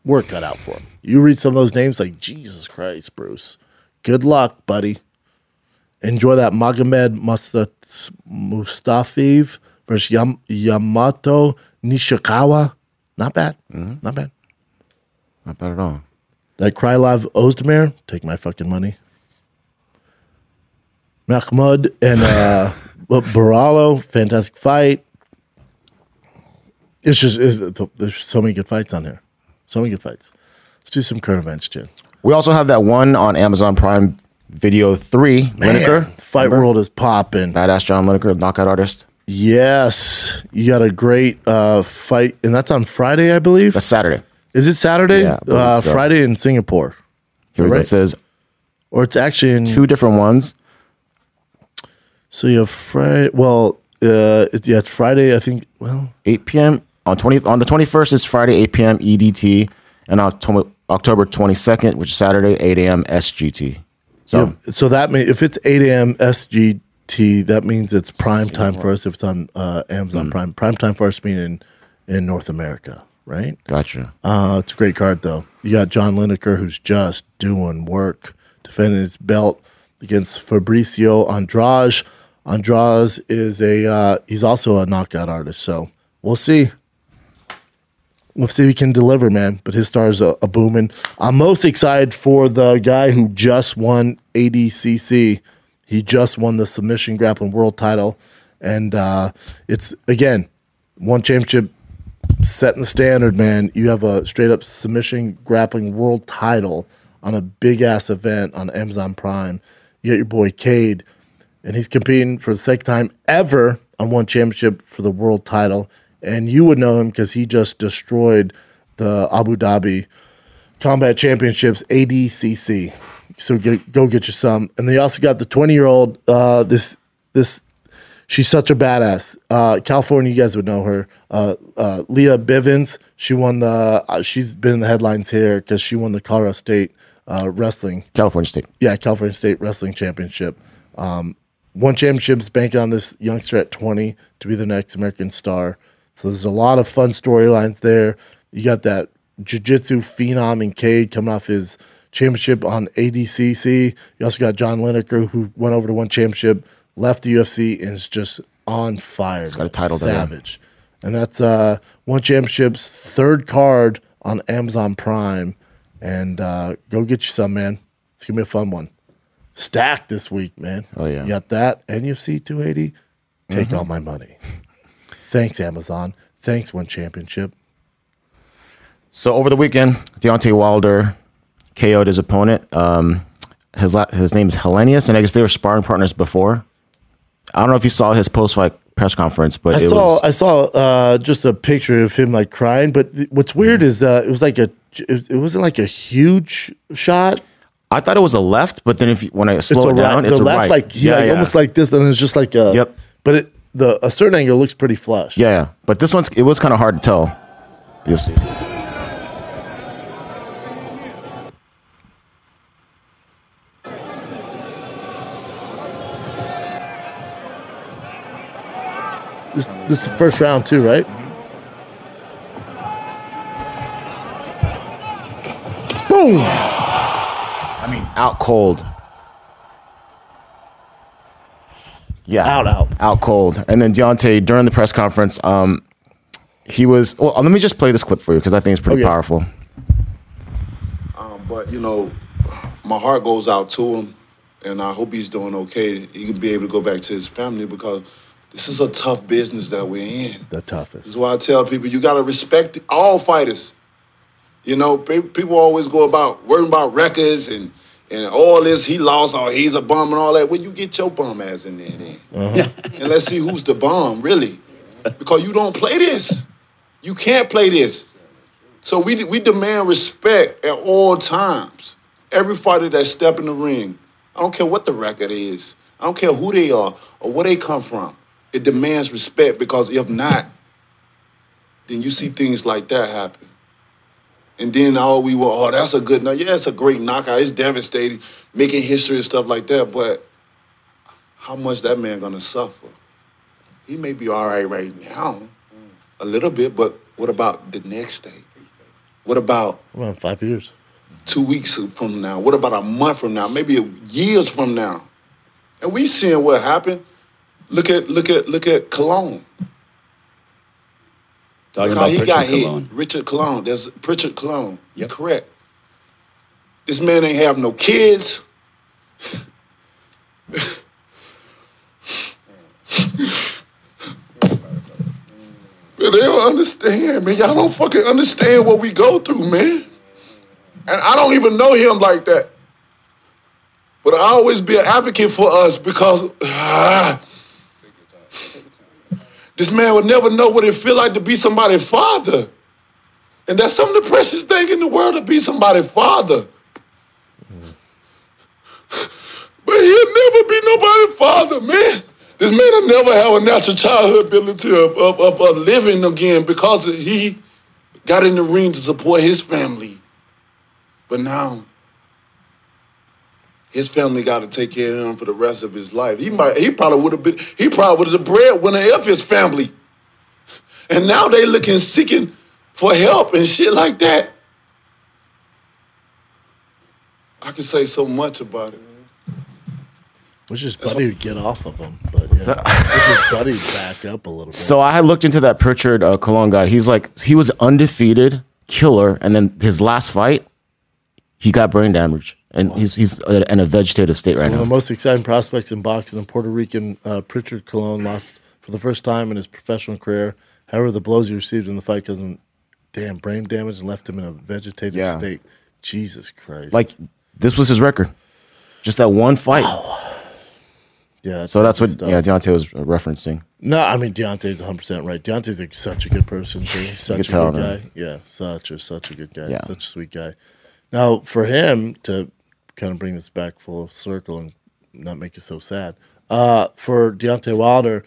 work cut out for him. You read some of those names like Jesus Christ, Bruce. Good luck, buddy. Enjoy that Magomed Musta- Mustafiv versus Yam- Yamato Nishikawa. Not bad. Not bad. Not bad at all. That Krylov Ozdemir, take my fucking money. Mahmoud and uh, Borralho, fantastic fight. It's just it's, there's so many good fights on here. So many good fights. Let's do some current events, Jen. We also have that one on Amazon Prime Video 3, Lineker. Fight World is popping. Badass John Lineker, knockout artist. Yes, you got a great uh, fight, and that's on Friday, I believe. That's Saturday. Is it Saturday? Yeah, uh, so. Friday in Singapore, Here. Right. It says or it's actually in two different ones. So you have Friday. Well, uh, it, yeah, it's Friday. I think. Well, 8 p.m. on 20 on the 21st is Friday 8 p.m. EDT, and October October 22nd, which is Saturday 8 a.m. SGT. So so that means if it's eight a.m. SGT, that means it's prime time for us. If it's on uh, Amazon Mm. Prime, prime time for us being in in North America, right? gotcha. Uh, it's a great card though. You got John Lineker who's just doing work, defending his belt against Fabricio Andrade. Andrade is a uh, he's also a knockout artist, so we'll see. We'll see if he can deliver, man. But his stars are, are booming. I'm most excited for the guy who just won ADCC. He just won the submission grappling world title, and uh, it's again one championship setting the standard, man. You have a straight up submission grappling world title on a big ass event on Amazon Prime. You got your boy Kade, and he's competing for the second time ever on one championship for the world title. And you would know him because he just destroyed the Abu Dhabi Combat Championships ADCC. So get, go get you some. And they also got the 20 year old, uh, this, this, she's such a badass. Uh, California, you guys would know her. Uh, uh, Leah Bivens. She won the. Uh, she's been in the headlines here because she won the Colorado State uh, wrestling. California State. Yeah, California State Wrestling Championship. Um, won championships, banking on this youngster at 20 to be the next American star. So there's a lot of fun storylines there. You got that jiu-jitsu phenom in Kade coming off his championship on ADCC. You also got John Lineker who went over to one championship, left the UFC, and is just on fire. He's got a title. Savage. And that's uh, one championship's third card on Amazon Prime. And uh, go get you some, man. It's gonna be a fun one. Stacked this week, man. Oh, yeah. You got that and UFC 280. Take Mhm. all my money. Thanks, Amazon. Thanks, One Championship. So over the weekend, Deontay Wilder KO'd his opponent. Um, his la- his name is Helenius, and I guess they were sparring partners before. I don't know if you saw his post fight press conference, but I it saw was I saw uh, just a picture of him like crying. But th- what's weird is uh, it was like a it wasn't like a huge shot. I thought it was a left, but then if you, when I slow it down, right. it's the a left right. like he like almost like this, and it's just like a Yep. But it the a certain angle looks pretty flush. yeah, yeah. But this one's it was kind of hard to tell. You'll see. This this is the first round too, right? Boom! I mean, out cold. Yeah, Out, out. out cold. And then Deontay during the press conference, um, he was. Well, let me just play this clip for you because I think it's pretty Okay. powerful. Um, but you know, my heart goes out to him, and I hope he's doing okay. He can be able to go back to his family because this is a tough business that we're in. The toughest. This is why I tell people you got to respect all fighters. You know, people always go about worrying about records and and all this. He lost or he's a bum and all that. Well, you get your bum ass in there then, uh-huh. and let's see who's the bum really, because you don't play this. You can't play this. So we we demand respect at all times. Every fighter that step in the ring, I don't care what the record is. I don't care who they are or where they come from. It demands respect because if not, then you see things like that happen. And then all we were, oh, that's a good knock. Yeah, it's a great knockout. It's devastating, making history and stuff like that. But how much that man gonna suffer? He may be all right right now, a little bit, but what about the next day? What about Around five years. two weeks from now? What about a month from now? Maybe years from now? And we seeing what happened. Look at look at look at Cologne. Talking Look how about he Prichard got hit. Cologne. Richard Cologne. That's Prichard Cologne. You're correct. This man ain't have no kids. They don't understand, man. Y'all don't fucking understand what we go through, man. And I don't even know him like that. But I always be an advocate for us because ah, this man would never know what it feel like to be somebody's father. And that's some of the precious thing in the world to be somebody's father. Mm. But he'll never be nobody's father, man. This man will never have a natural childhood ability of, of, of, of living again because he got in the ring to support his family. But now, his family got to take care of him for the rest of his life. He might, he probably would have been, he probably would have the breadwinner of his family. And now they looking, seeking for help and shit like that. I can say so much about it. Wish his buddy would get off of him, but yeah. wish his buddy back up a little bit. So I had looked into that Prichard uh, Cologne guy. He's like he was undefeated killer, and then his last fight, he got brain damage, and he's he's uh, in a vegetative state right now. One of the most exciting prospects in boxing, the Puerto Rican uh, Prichard Colon lost for the first time in his professional career. However, the blows he received in the fight caused him damn brain damage and left him in a vegetative Yeah. state. Jesus Christ! Like this was his record, just that one fight. yeah. So that's what stuff. yeah Deontay was referencing. No, I mean Deontay's 100 percent right. Deontay's like such a good person too. He's such a tell, good man. guy. Yeah, such a such a good guy. Yeah. Such a sweet guy. Now for him to kind of bring this back full circle and not make you so sad. Uh, for Deontay Wilder,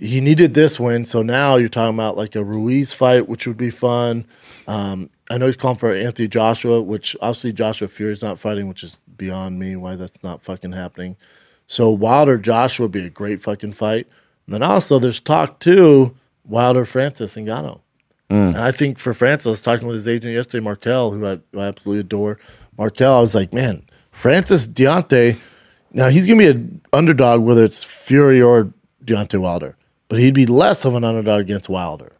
he needed this win. So now you're talking about like a Ruiz fight, which would be fun. Um, I know he's calling for Anthony Joshua, which obviously Joshua Fury's not fighting, which is beyond me why that's not fucking happening. So Wilder Joshua would be a great fucking fight. And then also there's talk too Wilder Francis Ngannou. Mm. And I think for Francis, I was talking with his agent yesterday, Marquel, who I, who I absolutely adore. Marquel, I was like, man, Francis Deontay. Now he's gonna be an underdog whether it's Fury or Deontay Wilder, but he'd be less of an underdog against Wilder.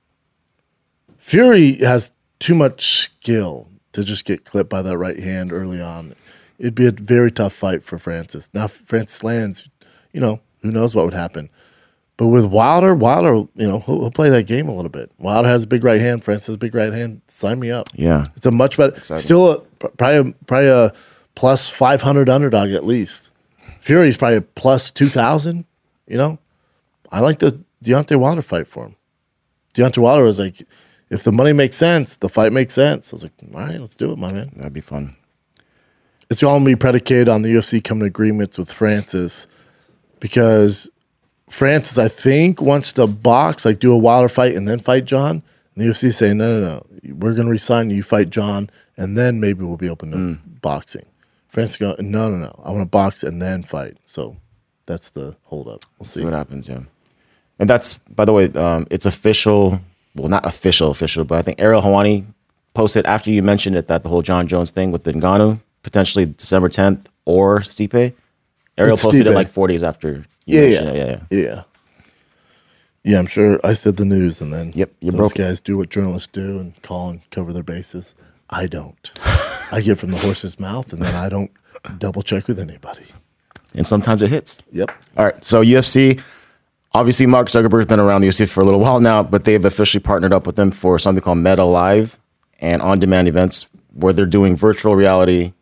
Fury has too much skill to just get clipped by that right hand early on. It'd be a very tough fight for Francis. Now, Francis lands, you know, who knows what would happen. But with Wilder, Wilder, you know, he'll, he'll play that game a little bit. Wilder has a big right hand. Francis has a big right hand. Sign me up. Yeah. It's a much better, Exciting. still a, probably, a, probably a plus 500 underdog at least. Fury's probably plus 2,000, you know? I like the Deontay Wilder fight for him. Deontay Wilder was like, if the money makes sense, the fight makes sense. I was like, all right, let's do it, my man. That'd be fun. It's all gonna be predicated on the UFC coming to agreements with Francis because Francis, I think, wants to box, like do a Wilder fight and then fight Jon. And the UFC is saying, no, no, no, we're gonna resign you, you fight Jon, and then maybe we'll be open to hmm. boxing. Francis go, no, no, no, I want to box and then fight. So that's the holdup. We'll see. See what happens, yeah. And that's, by the way, um, it's official. Well, not official, official, but I think Ariel Helwani posted after you mentioned it that the whole Jon Jones thing with the Ngannou, potentially December 10th or Stipe. Ariel It's posted it like four days after you Yeah, mentioned yeah, it. Yeah, yeah, yeah. Yeah, I'm sure I said the news, and then Yep, you those broke guys do what journalists do and call and cover their bases. I don't. I get from the horse's mouth, and then I don't double check with anybody. And sometimes it hits. Yep. All right. So UFC, obviously Mark Zuckerberg's been around the UFC for a little while now, but they've officially partnered up with them for something called Meta Live and on-demand events where they're doing virtual reality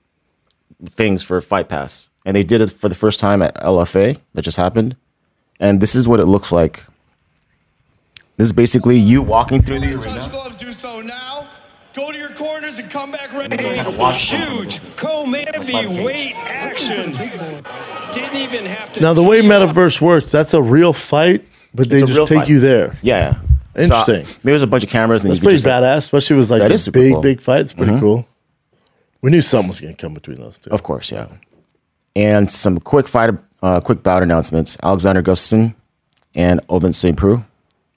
things for Fight Pass. And they did it for the first time at LFA that just happened. And this is what it looks like. This is basically you walking through the arena. Touch gloves, do so now. Go to your corners and come back ready. Huge co-heavyweight action. Didn't even have to. Now, the way Metaverse works, that's a real fight, but they It's a just take fight. you there. Yeah. yeah. Interesting. So, maybe there's a bunch of cameras and That's you could pretty just like- badass, especially if it was like That a super big, cool. big fight. It's pretty Mhm. cool. We knew something was going to come between those two. Of course, yeah. And some quick fight, uh, quick bout announcements. Alexander Gustafsson and Ovince St. Preux.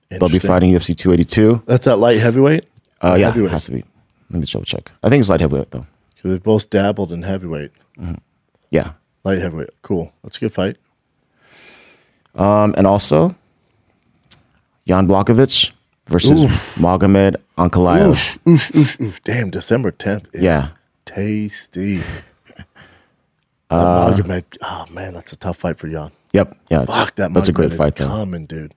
They'll be Interesting. fighting UFC 282. That's that light heavyweight? Uh, yeah, Heavyweight. it has to be. Let me double check. I think it's light heavyweight though. Because they both dabbled in heavyweight. Yeah. Light heavyweight. Cool. That's a good fight. Um, and also Jan Blachowicz versus Oof. Magomed Ankalaev. Oosh, oosh, oosh, oosh. Damn, December 10th is Yeah. tasty. Uh, Magomed, oh man, that's a tough fight for Jan. Yep. Yeah. Fuck that. That's a great fight. Coming, dude.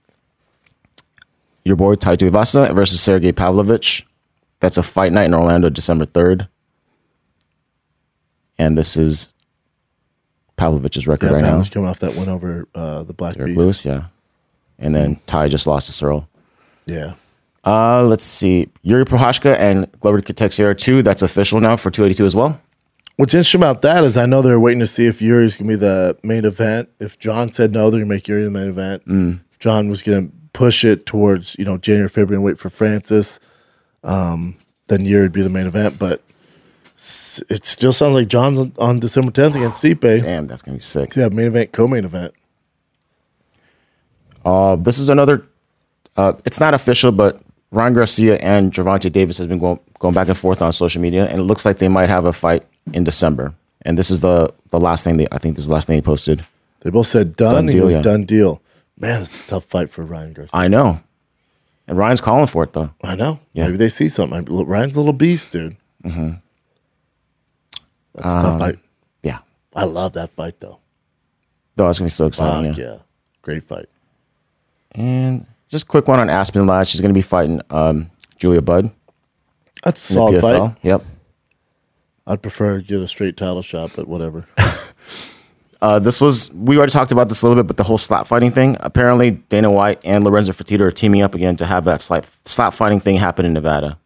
Your boy Tai Tuivasa versus Sergey Pavlovich. That's a fight night in Orlando, December 3rd. And this is Pavlovich's record Yeah, right Pavlovich now. coming off that win over uh, the Black Derrick Beast. Lewis, yeah. And then Ty just lost to Ciryl. Yeah. Uh, let's see. Yuri Prochazka and Glover Teixeira 2. That's official now for 282 as well. What's interesting about that is I know they're waiting to see if Yuri's going to be the main event. If Jon said no, they're going to make Yuri the main event. Mm. If Jon was going to push it towards, you know, January, February and wait for Francis, um, then Yuri would be the main event. But s- it still sounds like Jon's on, on December 10th against Stipe. Damn, that's going to be sick. Yeah, main event, co-main event. Uh, this is another. Uh, it's not official, but Ryan Garcia and Gervonta Davis has been going going back and forth on social media, and it looks like they might have a fight in December. And this is the the last thing they. I think this is the last thing he posted. They both said done. Done he deal, yeah. done deal. Man, it's a tough fight for Ryan Garcia. I know, and Ryan's calling for it though. I know. Yeah. Maybe they see something. Ryan's a little beast, dude. Mm-hmm. That's a tough Um, fight. Yeah, I love that fight, though. though it's gonna be so exciting. Yeah. yeah. Great fight. And just quick one on Aspen Ladd. She's gonna be fighting um, Julia Budd. That's a solid PFL. fight. Yep. I'd prefer to get a straight title shot, but whatever. Uh, this was we already talked about this a little bit, but the whole slap fighting thing. Apparently, Dana White and Lorenzo Fertitta are teaming up again to have that slap slap fighting thing happen in Nevada,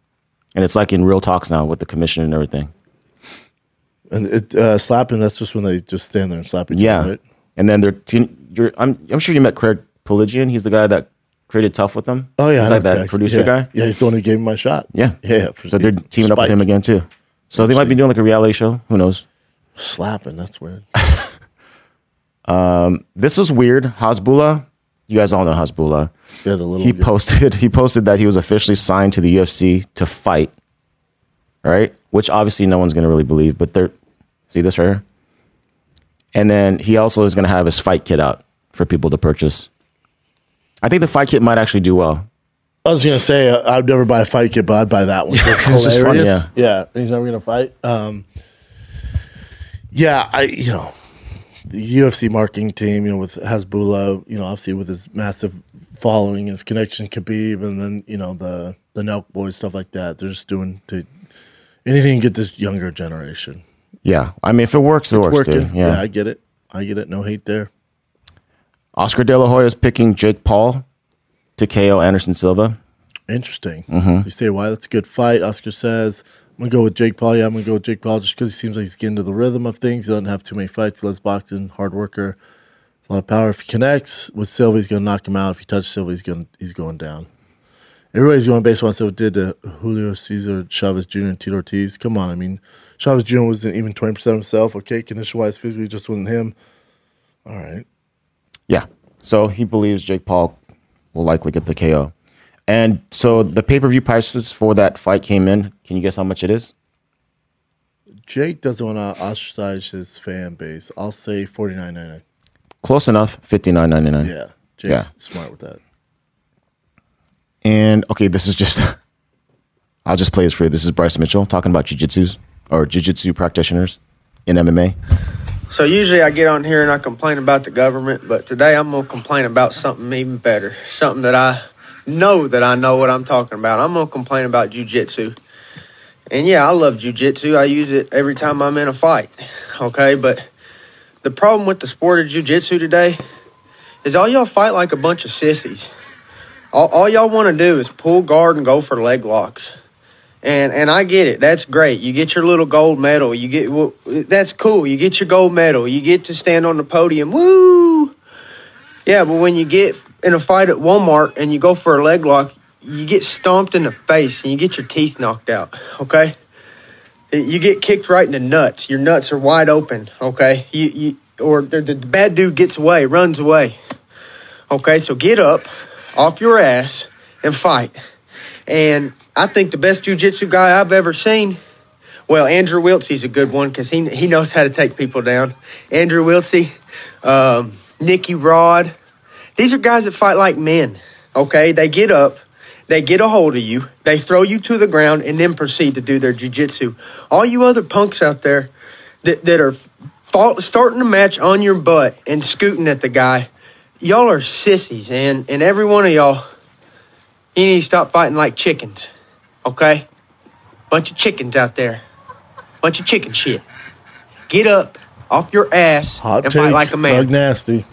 and it's like in real talks now with the commission and everything. and it, uh, slapping, that's just when they just stand there and slap each Yeah, other, right? and then they're te- you're, I'm I'm sure you met Craig Piligian. He's the guy that created tough with them. Oh yeah, he's like that Craig. producer yeah. guy. Yeah, he's the one who gave me my shot. Yeah, yeah. for- So they're teaming up with him again too. So they might be doing like a reality show. Who knows? Slapping. That's weird. Um, this was weird. Hasbullah, you guys all know Hasbullah. Yeah, the little. He guy. posted he posted that he was officially signed to the UFC to fight. Right? Which obviously no one's gonna really believe, but they're see this right here? And then he also is gonna have his fight kit out for people to purchase. I think the fight kit might actually do well. I was gonna say uh, I'd never buy a fight kit, but I'd buy that one. It's just funny, hilarious. yeah. he's never gonna fight. Um, yeah, I you know the UFC marketing team, you know, with Hasbullah, you know, obviously with his massive following, his connection to Khabib, and then you know the the Nelk boys, stuff like that. They're just doing to anything to get this younger generation. Yeah. I mean if it works, it It's works, working. dude. Yeah. I get it. I get it. No hate there. Oscar De La Hoya is picking Jake Paul to KO Anderson Silva. Interesting. Mhm. You say why? That's a good fight. Oscar says, I'm gonna go with Jake Paul. Yeah, I'm gonna go with Jake Paul just because he seems like he's getting to the rhythm of things. He doesn't have too many fights. Loves boxing, hard worker, a lot of power. If he connects with Silva, he's gonna knock him out. If he touches Silva, he's going he's going down. Everybody's going based on what did to Julio Cesar Chavez Jr. and Tito Ortiz. Come on, I mean, Chavez Jr. wasn't even twenty percent himself. Okay, condition wise, physically, just wasn't him. All right. Yeah. So he believes Jake Paul will likely get the KO. And so the pay per view prices for that fight came in. Can you guess how much it is? Jake doesn't want to ostracize his fan base. I'll say forty nine ninety nine. Close enough, fifty nine ninety nine. Yeah, Jake's Yeah. smart with that. And okay, this is just I'll just play this for you. This is Bryce Mitchell talking about jiu-jitsus or jiu-jitsu practitioners in MMA. So usually I get on here and I complain about the government, but today I'm gonna complain about something even better, something that I know that I know what I'm talking about. I'm gonna complain about jujitsu. And yeah, I love jujitsu. I use it every time I'm in a fight. Okay, but the problem with the sport of jujitsu today is all y'all fight like a bunch of sissies. All, all y'all want to do is pull guard and go for leg locks. And and I get it. That's great. You get your little gold medal. You get well, that's cool. You get your gold medal. You get to stand on the podium. Woo! Yeah, but when you get in a fight at Walmart and you go for a leg lock, you get stomped in the face and you get your teeth knocked out. Okay. You get kicked right in the nuts. Your nuts are wide open. Okay. You you or the, the bad dude gets away, runs away. Okay, so get up off your ass and fight. And I think the best jujitsu guy I've ever seen, well, Andrew Wiltsey's a good one because he, he knows how to take people down. Andrew Wiltsey, um, Nicky Rod, these are guys that fight like men, okay? They get up, they get a hold of you, they throw you to the ground, and then proceed to do their jujitsu. All you other punks out there that, that are starting a match on your butt and scooting at the guy, y'all are sissies, and, and every one of y'all, you need to stop fighting like chickens, okay? Bunch of chickens out there. Bunch of chicken shit. Get up off your ass Hot and take, fight like a man. Nasty.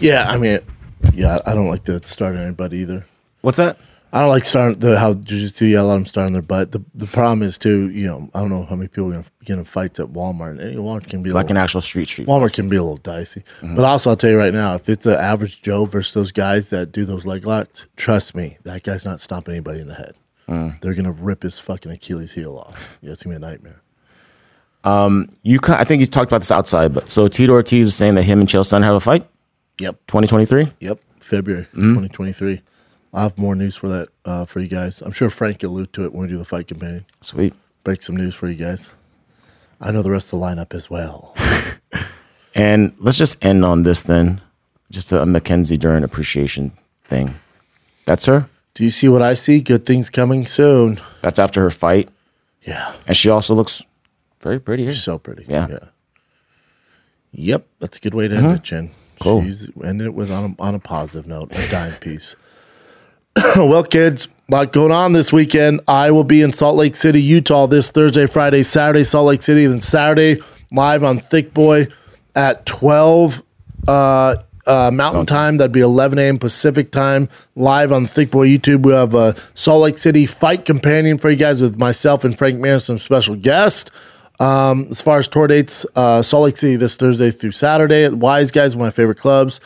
Yeah, I mean, yeah, I don't like to start on anybody either. What's that? I don't like starting the how jiu-jitsu. Yeah, a lot of them start on their butt. The the problem is too. You know, I don't know how many people are gonna get in fights at Walmart. And Walmart can be Like little, an actual street street. Walmart can be a little dicey. Mhm. But also, I'll tell you right now, if it's an average Joe versus those guys that do those leg locks, trust me, that guy's not stomping anybody in the head. Mm. They're gonna rip his fucking Achilles heel off. Yeah, it's gonna be a nightmare. Um, you I think you talked about this outside, but so Tito Ortiz is saying that him and Chael Sonnen have a fight. Yep. 2023. Yep, February Mhm. 2023. I'll have more news for that uh, for you guys. I'm sure Frank will allude to it when we do the fight companion. Sweet. Break some news for you guys. I know the rest of the lineup as well. And let's just end on this then. Just a Mackenzie Dern appreciation thing. That's her. Do you see what I see? Good things coming soon. That's after her fight. Yeah. And she also looks very pretty here. So pretty. Yeah. Yeah. Yep, that's a good way to end Mhm. it, Jen. Cool. She's ending it with on a, on a positive note, a dime piece. well, kids, a lot going on this weekend. I will be in Salt Lake City, Utah this Thursday, Friday, Saturday, Salt Lake City, then Saturday live on Thick Boy at 12 uh, uh, Mountain Time. That'd be 11 a.m. Pacific Time. Live on Thick Boy YouTube. We have a Salt Lake City fight companion for you guys with myself and Frank Mir, some special guest. Um, as far as tour dates, uh, Salt Lake City this Thursday through Saturday at Wise Guys, one of my favorite clubs.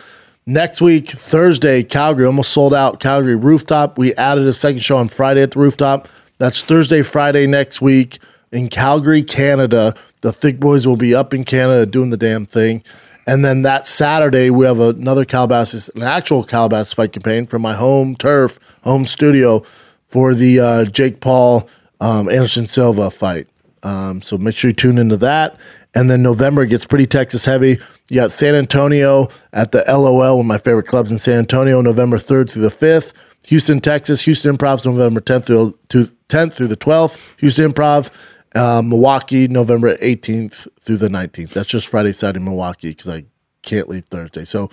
Next week, Thursday, Calgary, almost sold out. Calgary Rooftop. We added a second show on Friday at the Rooftop. That's Thursday, Friday next week in Calgary, Canada. The Thick Boys will be up in Canada doing the damn thing. And then that Saturday, we have another Calabasas, an actual Calabasas fight campaign from my home turf, home studio for the uh, Jake Paul um, Anderson Silva fight. Um, so make sure you tune into that. And then November gets pretty Texas heavy. You got San Antonio at the LOL, one of my favorite clubs in San Antonio, November 3rd through the 5th. Houston, Texas, Houston Improv, November 10th through, to 10th through the 12th. Houston Improv, uh, Milwaukee, November 18th through the 19th. That's just Friday, Saturday, Milwaukee, because I can't leave Thursday. So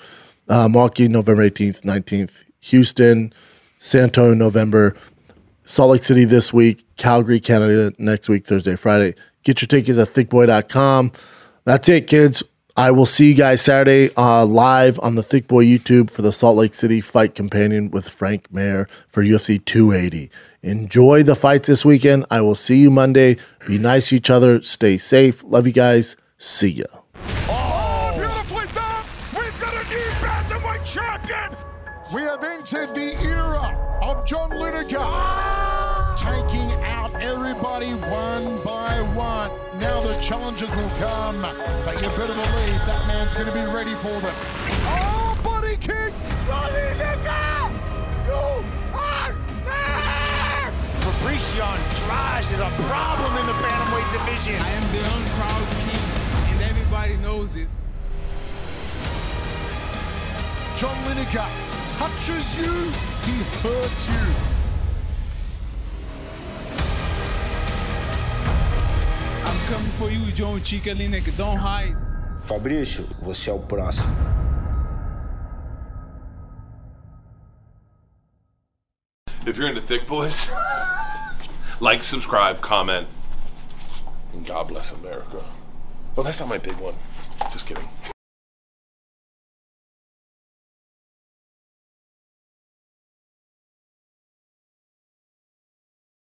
uh, Milwaukee, November 18th, 19th. Houston, San Antonio, November. Salt Lake City this week. Calgary, Canada next week, Thursday, Friday. Get your tickets at thickboy.com. That's it, kids. I will see you guys Saturday uh, live on the Thick Boy YouTube for the Salt Lake City Fight Companion with Frank Mir for UFC 280. Enjoy the fights this weekend. I will see you Monday. Be nice to each other. Stay safe. Love you guys. See ya. Oh. We've got a new champion. We have entered the era of John Lineker, Now the challenges will come, but you better believe that man's going to be ready for them. Oh, body kick! John Lineker! You are next! Fabricio Andrade is a problem in the bantamweight division. I am the unproud king, and everybody knows it. John Lineker touches you, he hurts you. I'm coming for you, John Chica Lineker. Don't hide. Fabrício, você é o próximo. If you're into thick boys, like, subscribe, comment, and God bless America. Well, that's not my big one. Just kidding.